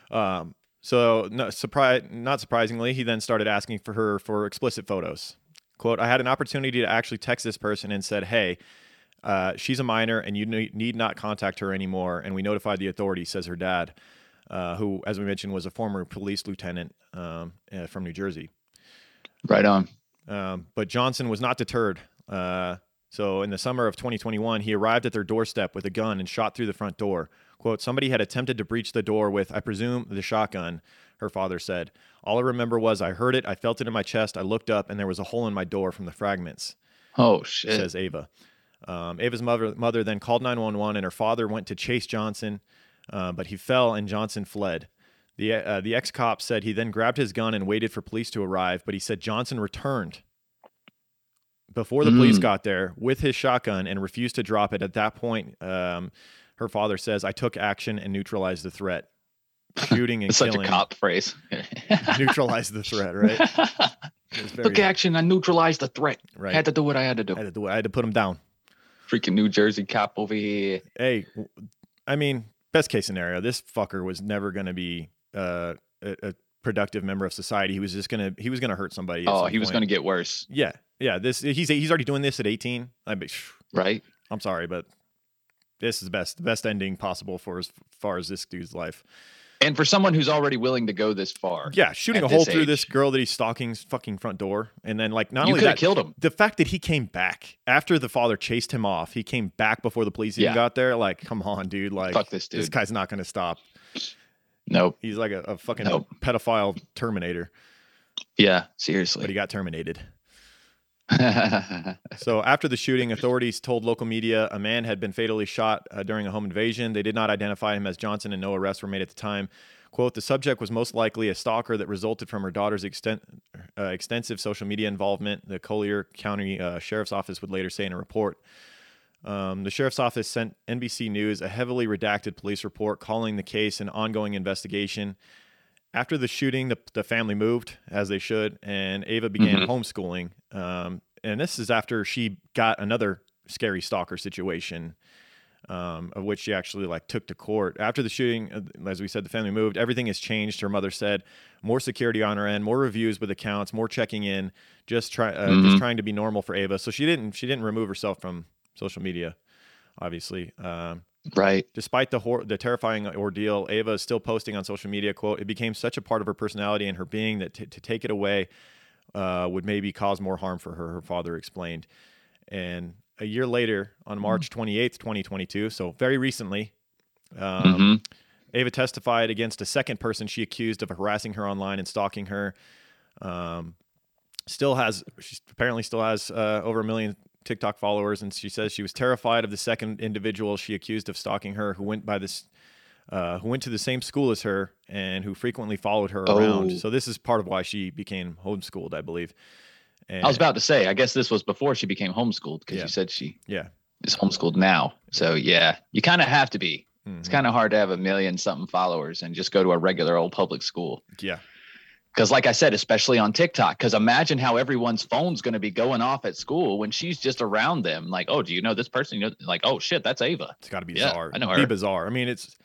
Um, so no, surprise, not surprisingly, he then started asking for her for explicit photos. "Quote: I had an opportunity to actually text this person and said, "Hey, uh, she's a minor, and you need not contact her anymore." And we notified the authorities, says her dad, uh, who, as we mentioned, was a former police lieutenant um, uh, from New Jersey. Right on. Um, but Johnson was not deterred. Uh, so in the summer of 2021, he arrived at their doorstep with a gun and shot through the front door. Quote, somebody had attempted to breach the door with, I presume, the shotgun, her father said. All I remember was I heard it, I felt it in my chest, I looked up, and there was a hole in my door from the fragments, Oh shit. says Ava. Um, Ava's mother, mother then called 911, and her father went to chase Johnson, uh, but he fell and Johnson fled. The, uh, the ex cop said he then grabbed his gun and waited for police to arrive, but he said Johnson returned before the police Mm. got there with his shotgun and refused to drop it. At that point, um, her father says, I took action and neutralized the threat. Shooting and It's such a killing. cop phrase. Neutralized the threat, right? Took action. I neutralized the threat. right. Had to do what I had to do. I had to do it. I had to put him down. Freaking New Jersey cop over here. Hey, I mean, best case scenario, this fucker was never going to be uh, a, a productive member of society. He was just gonna he was gonna hurt somebody. Oh, some he was point. going to get worse, Yeah, yeah. This he's he's already doing this at 18. I mean, right? I'm sorry, but this is the best the best ending possible for as far as this dude's life. And for someone who's already willing to go this far, Yeah, shooting a hole through this girl that he's stalking's fucking front door, and then like not you only that, killed him. the fact that he came back after the father chased him off, he came back before the police even Yeah. got there. Like, come on, dude! Like, Fuck this dude. This guy's not going to stop. Nope. He's like a, a fucking Nope. pedophile Terminator, Yeah, seriously. but he got terminated. So after the shooting, authorities told local media a man had been fatally shot uh, during a home invasion. They did not identify him as Johnson, and no arrests were made at the time. "Quote: The subject was most likely a stalker that resulted from her daughter's extent, uh, extensive social media involvement." The Collier County uh, Sheriff's Office would later say in a report. Um, the sheriff's office sent NBC News a heavily redacted police report calling the case an ongoing investigation. After the shooting, the, the family moved, as they should, and Ava began Mhm. homeschooling. Um, and this is after she got another scary stalker situation, um, of which she actually like took to court. After the shooting, uh, as we said, the family moved. Everything has changed. Her mother said, more security on her end, more reviews with accounts, more checking in, just try, uh, just Mhm. trying to be normal for Ava. So she didn't, she didn't remove herself from social media, obviously. Um, right. Despite the hor- the terrifying ordeal, Ava is still posting on social media. "quote It became such a part of her personality and her being that t- to take it away uh, would maybe cause more harm for her." Her father explained. And a year later, on March twenty eighth, twenty twenty two, so very recently, um, Mhm. Ava testified against a second person she accused of harassing her online and stalking her. Um, still has, she apparently still has uh, over a million TikTok followers, and she says she was terrified of the second individual she accused of stalking her, who went by this, uh, who went to the same school as her and who frequently followed her around. Oh. So this is part of why she became homeschooled, I believe. And, I was about to say, I guess this was before she became homeschooled because Yeah. you said she yeah. is homeschooled now. So yeah, you kind of have to be. It's Mhm. kind of hard to have a million something followers and just go to a regular old public school. yeah. Because, like I said, especially on TikTok, because imagine how everyone's phone's going to be going off at school when she's just around them. Like, oh, do you know this person? You know, like, oh shit, that's Ava. It's got to be Yeah, bizarre. I know her. Be bizarre. I mean, it's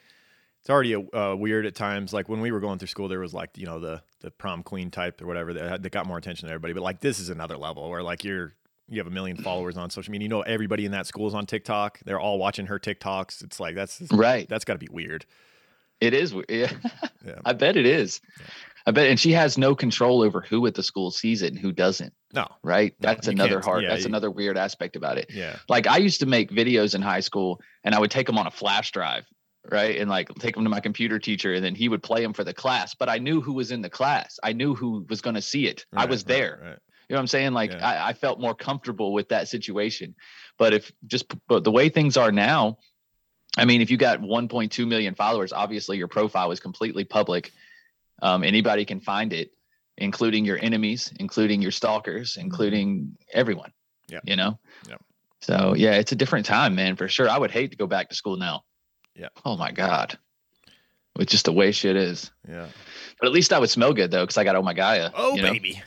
it's already uh, weird at times. Like when we were going through school, there was like you know the the prom queen type or whatever that, had, that got more attention than everybody. But like this is another level where like you're you have a million followers on social media. You know everybody in that school is on TikTok. They're all watching her TikToks. It's like that's Right. that's got to be weird. It is. Yeah. Yeah. I bet it is. I bet, and she has no control over who at the school sees it and who doesn't. No. Right. No, That's another hard. Yeah, that's you- another weird aspect about it. Yeah. Like I used to make videos in high school, and I would take them on a flash drive, right? And like take them to my computer teacher, and then he would play them for the class. But I knew who was in the class. I knew who was going to see it. I was there. right. You know what I'm saying? Like Yeah. I, I felt more comfortable with that situation. But if just but the way things are now, I mean, if you got 1.2 million followers, obviously your profile is completely public. Um, anybody can find it, including your enemies, including your stalkers, including everyone. Yeah. You know? Yeah. So yeah, it's a different time, man, for sure. I would hate to go back to school now. Yeah. Oh my God. With just the way shit is. Yeah. But at least I would smell good though, because I got Oh My Gaia. Oh you know? baby.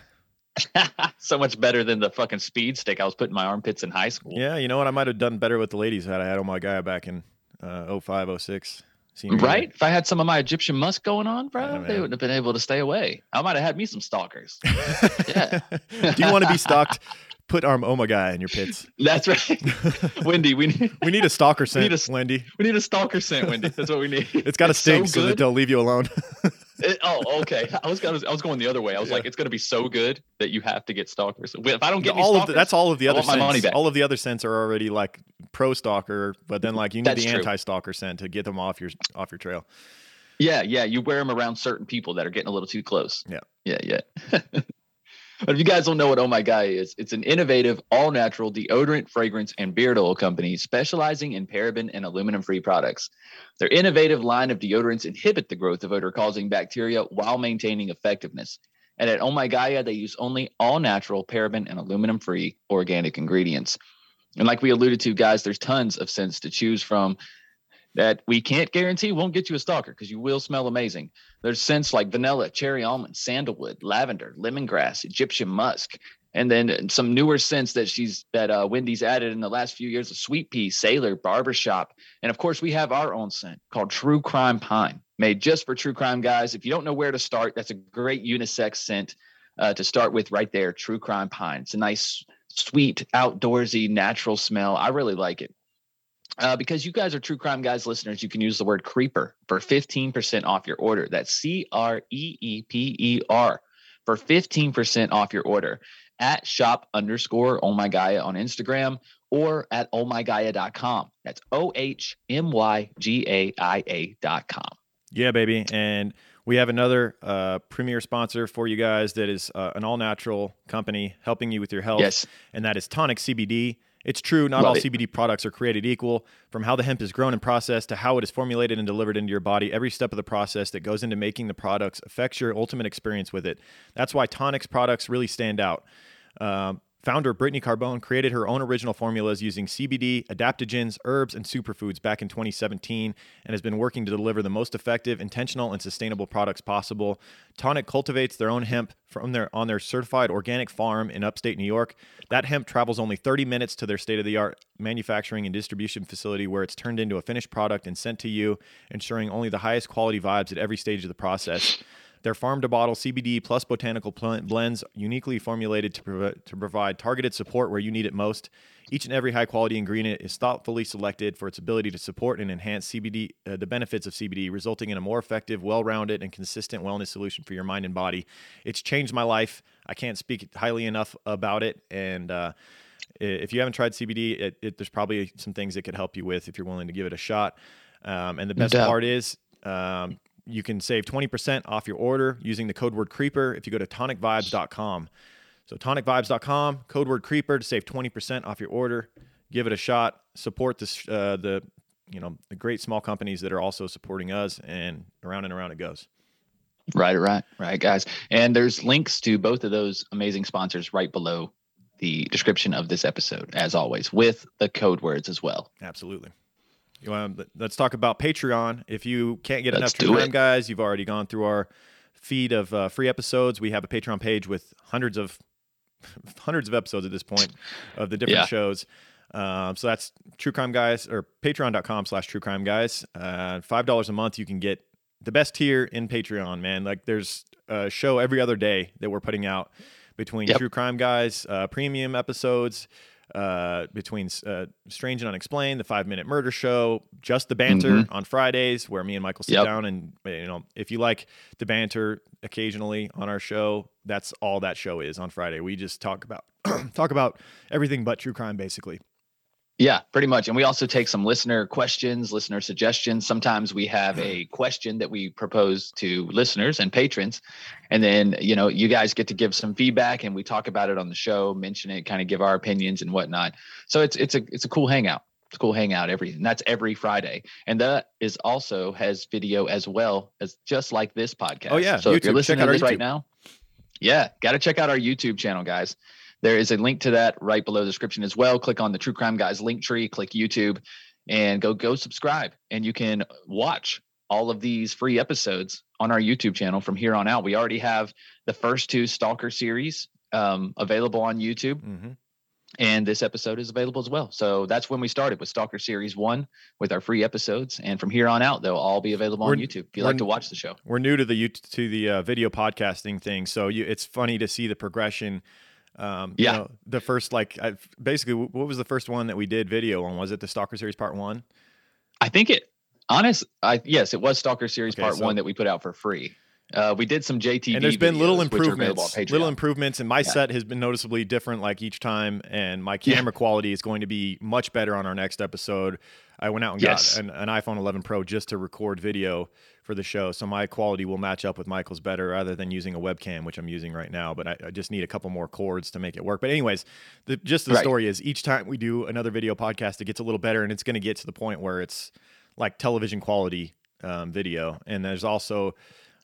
so much better than the fucking speed stick I was putting in my armpits in high school. Yeah, you know what? I might have done better with the ladies had I had on my guy back in uh, 05, 06. Right? If I had some of my Egyptian musk going on, bro, they wouldn't have been able to stay away. I might have had me some stalkers. Yeah. Do you want to be stalked? Put our oh my Gaia in your pits. That's right. Wendy, we need We need a stalker We scent, need a Wendy. we need a stalker scent, Wendy. That's what we need. It's got to It's so stink so, that they'll leave you alone. It- oh, okay. I was, was I was going the other way. I was Yeah. like, it's gonna be so good that you have to get stalkers. If I don't get all of stalkers, the, that's all of the other my money scents. back. All of the other scents are already like pro stalker, but then like you need That's the anti stalker scent to get them off your off your trail. Yeah, yeah. You wear them around certain people that are getting a little too close. Yeah. Yeah, yeah. but if you guys don't know what Oh My Gaia is, it's an innovative, all natural deodorant, fragrance, and beard oil company specializing in paraben and aluminum free products. Their innovative line of deodorants inhibit the growth of odor causing bacteria while maintaining effectiveness. And at Oh My Gaia, they use only all natural, paraben, and aluminum free organic ingredients. And like we alluded to, guys, there's tons of scents to choose from that we can't guarantee won't get you a stalker because you will smell amazing. There's scents like vanilla, cherry almond, sandalwood, lavender, lemongrass, Egyptian musk, and then some newer scents that she's that uh, Wendy's added in the last few years of sweet pea, sailor, barbershop, and of course we have our own scent called True Crime Pine, made just for true crime guys. If you don't know where to start, that's a great unisex scent uh, to start with right there. True Crime Pine. It's a nice, sweet, outdoorsy, natural smell. I really like it. Uh, because you guys are true crime guys listeners, you can use the word creeper for 15% off your order. That's C R E E P E R for 15% off your order at shop underscore oh my Gaia on Instagram or at ohmygaia.com. That's O H M Y G A I A dot com. Yeah, baby. And we have another uh, premier sponsor for you guys that is uh, an all natural company helping you with your health. Yes. And that is Tonic CBD. It's true, not Love all it. CBD products are created equal. From how the hemp is grown and processed to how it is formulated and delivered into your body, every step of the process that goes into making the products affects your ultimate experience with it. That's why Tonic's products really stand out. Um, founder Brittany Carbone created her own original formulas using CBD, adaptogens, herbs, and superfoods back in 2017 and has been working to deliver the most effective, intentional, and sustainable products possible. Tonic cultivates their own hemp from their on their certified organic farm in upstate New York. That hemp travels only 30 minutes to their state-of-the-art manufacturing and distribution facility where it's turned into a finished product and sent to you, ensuring only the highest quality vibes at every stage of the process. Their farm to bottle CBD plus botanical blends uniquely formulated to, prov- to provide targeted support where you need it most. Each and every high quality ingredient is thoughtfully selected for its ability to support and enhance CBD, uh, the benefits of CBD, resulting in a more effective, well rounded, and consistent wellness solution for your mind and body. It's changed my life. I can't speak highly enough about it. And, uh, if you haven't tried CBD, it, it, there's probably some things it could help you with if you're willing to give it a shot. Um, and the best part is, um, you can save 20% off your order using the code word creeper if you go to tonicvibes.com. So tonicvibes.com, code word creeper to save 20% off your order. Give it a shot. Support this, uh, the you know the great small companies that are also supporting us, and around and around it goes. Right, right, right, guys. And there's links to both of those amazing sponsors right below the description of this episode, as always, with the code words as well. Absolutely. You want let's talk about Patreon. If you can't get Let's enough True do guys, you've already gone through our feed of uh, free episodes. We have a Patreon page with hundreds of hundreds of episodes at this point of the different Yeah. shows. Um, so that's True Crime Guys or patreon.com slash True Crime Guys. Uh, Five dollars a month, you can get the best tier in Patreon, man. Like there's a show every other day that we're putting out between Yep. True Crime Guys, uh, premium episodes, uh, between uh, Strange and Unexplained, the Five Minute Murder Show, just the banter on Fridays, where me and Michael sit Yep. down and you know, if you like the banter occasionally on our show, that's all that show is on Friday. We just talk about talk about everything but true crime, basically. Yeah, pretty much. And we also take some listener questions, listener suggestions. Sometimes we have a question that we propose to listeners and patrons. And then, you know, you guys get to give some feedback and we talk about it on the show, mention it, kind of give our opinions and whatnot. So it's it's a it's a cool hangout. It's a cool hangout every and that's every Friday. And that is also has video as well as just like this podcast. Oh, yeah, So if you're listening to this right now, yeah, got to check out our YouTube channel, guys. There is a link to that right below the description as well. Click on the True Crime Guys link tree, click YouTube, and go go subscribe. And you can watch all of these free episodes on our YouTube channel from here on out. We already have the first two Stalker series um, available on YouTube, hmm and this episode is available as well. So that's when we started with Stalker Series One with our free episodes, and from here on out, they'll all be available on We're- YouTube. If you like to watch the show, We're new to the to the uh, video podcasting thing, so you, it's funny to see the progression. Um, you Yeah. know, the first like I, basically, what was the first one that we did video on? Was it the Stalker series part one? I think it. Honest, I yes, it was Stalker Series Okay, Part so- One that we put out for free. Uh, we did some JTV, and there's been little videos, which are available on improvements little improvements and my Yeah. set has been noticeably different like each time and my Yeah. camera quality is going to be much better on our next episode i went out and Yes. got an, an iphone 11 pro just to record video for the show so my quality will match up with michael's better rather than using a webcam which i'm using right now but i, I just need a couple more cords to make it work but anyways the just the Right. story is each time we do another video podcast it gets a little better and it's going to get to the point where it's like television quality um, video and there's also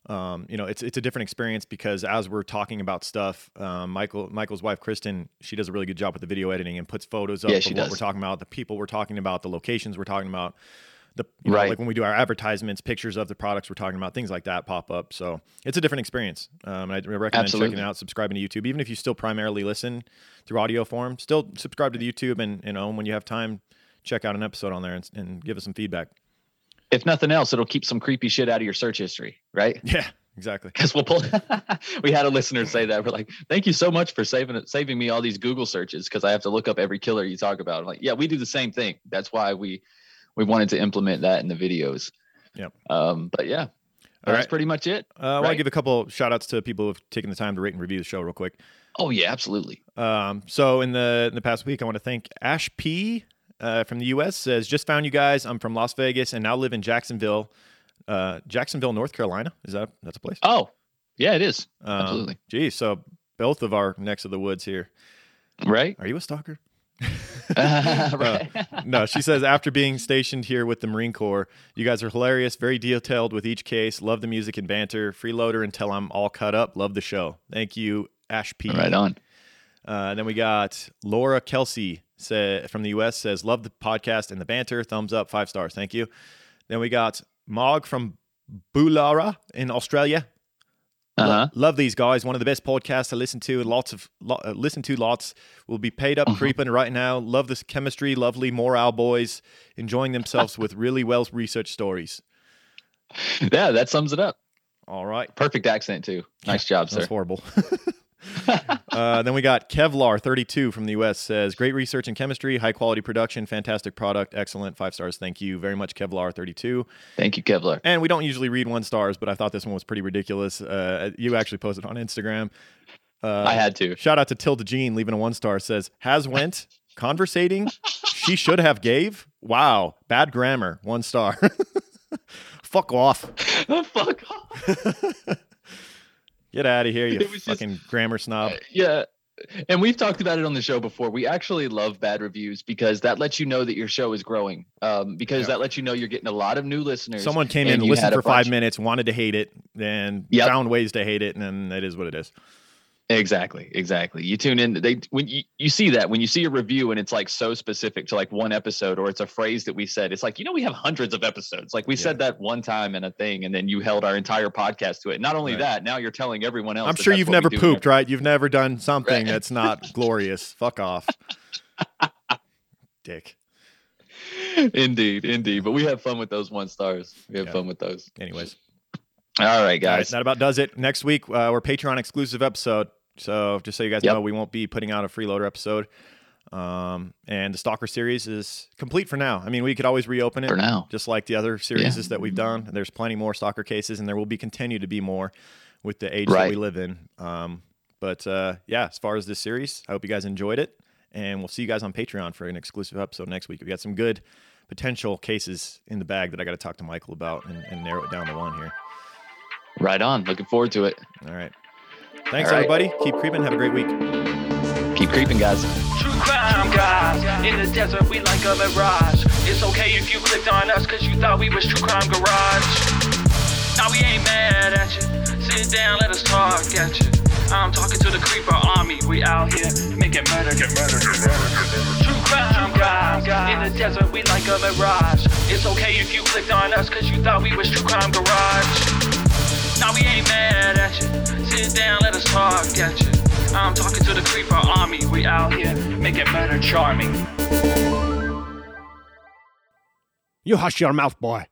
um, you know, it's it's a different experience because as we're talking about stuff, um, Michael Michael's wife Kristen, she does a really good job with the video editing and puts photos up Yeah, of what does. we're talking about, the people we're talking about, the locations we're talking about, the you know, Right. like when we do our advertisements, pictures of the products we're talking about, things like that pop up. So it's a different experience. Um, and I recommend Absolutely. checking it out, subscribing to YouTube, even if you still primarily listen through audio form. Still subscribe to the YouTube, and you know when you have time, check out an episode on there and, and give us some feedback. If nothing else, it'll keep some creepy shit out of your search history, right? Yeah, exactly. Because we'll pull. we had a listener say that we're like, "Thank you so much for saving it, saving me all these Google searches because I have to look up every killer you talk about." I'm like, yeah, we do the same thing. That's why we we wanted to implement that in the videos. Yep. Um, but yeah, All that's right. pretty much it. Uh, I want to give a couple shout outs to people who've taken the time to rate and review the show real quick. Oh yeah, absolutely. Um, so in the in the past week, I want to thank Ash P uh, from the U.S. says just found you guys. I'm from Las Vegas and now live in Jacksonville, uh, Jacksonville, North Carolina. Is that that's a place? Oh, yeah, it is. Um, absolutely. Geez, so both of our necks of the woods here. Right. Are you a stalker? right. no, she says after being stationed here with the Marine Corps, you guys are hilarious, very detailed with each case. Love the music and banter. Freeloader until I'm all cut up. Love the show. Thank you, Ash P. right on. Uh, then we got Laura Kelsey say, from the U.S. says, "Love the podcast and the banter. Thumbs up, five stars. Thank you." Then we got Mog from Boolarra in Australia. Lo- Uh-huh. love these guys. One of the best podcasts to listen to. Lots of lo- uh, listen to lots. Will be paid up creeping right now. Love this chemistry. Lovely morale boys enjoying themselves with really well researched stories. Yeah, that sums it up. All right. Perfect accent too. Nice job, That's sir. That's horrible. uh, then we got Kevlar32 from the US says, Great research and chemistry, high quality production, fantastic product, excellent. Five stars. Thank you very much, Kevlar32. Thank you, Kevlar. And we don't usually read one stars, but I thought this one was pretty ridiculous. Uh, you actually posted on Instagram. Uh, I had to. Shout out to Tilda Jean leaving a one star says, Has went, conversating, she should have gave. Wow, bad grammar, one star. Fuck off. Fuck off. Get out of here, you was just- fucking grammar snob. Yeah. And we've talked about it on the show before. We actually love bad reviews because that lets you know that your show is growing. Um, because Yeah. that lets you know you're getting a lot of new listeners. Someone came in, listened for five minutes, wanted to hate it, and Yep. found ways to hate it, and then it is what it is. Exactly, exactly. You tune in. They when you, you see that when you see a review and it's like so specific to like one episode or it's a phrase that we said. It's like you know we have hundreds of episodes. Like we Yeah. said that one time in a thing, and then you held our entire podcast to it. Not only Right. that, now you're telling everyone else. I'm that sure you've never pooped, right? You've never done something Right. that's not glorious. Fuck off. Dick. indeed, indeed. But we have fun with those one stars. We have Yeah. fun with those. Anyways, All right, all right, guys. that about does it. Next week, uh, we're Patreon exclusive episode. So just so you guys Yep. know, we won't be putting out a freeloader episode. Um, and the Stalker series is complete for now. I mean, we could always reopen it. For now. just like the other series that we've done. There's plenty more stalker cases, and there will be continue to be more with the age that we live in. Um, but uh, yeah, as far as this series, I hope you guys enjoyed it, And we'll see you guys on Patreon for an exclusive episode next week. We got some good potential cases in the bag that I got to talk to Michael about and, and narrow it down to one here. Right on. Looking forward to it. All right. Thanks, All right. everybody. Keep creeping. Have a great week. Keep creeping, guys. True crime guys in the desert, we like a mirage. It's okay if you clicked on us cause you thought we was True Crime Garage. Now we ain't mad at you. Sit down, let us talk at you. I'm talking to the creeper army. We out here making murder, get murder, get murder. True crime guys in the desert, we like a mirage. It's okay if you clicked on us cause you thought we was True Crime Garage. We ain't mad at you. Sit down, let us talk you. I'm talking to the creeper army. We out here making murder charming. You hush your mouth, boy.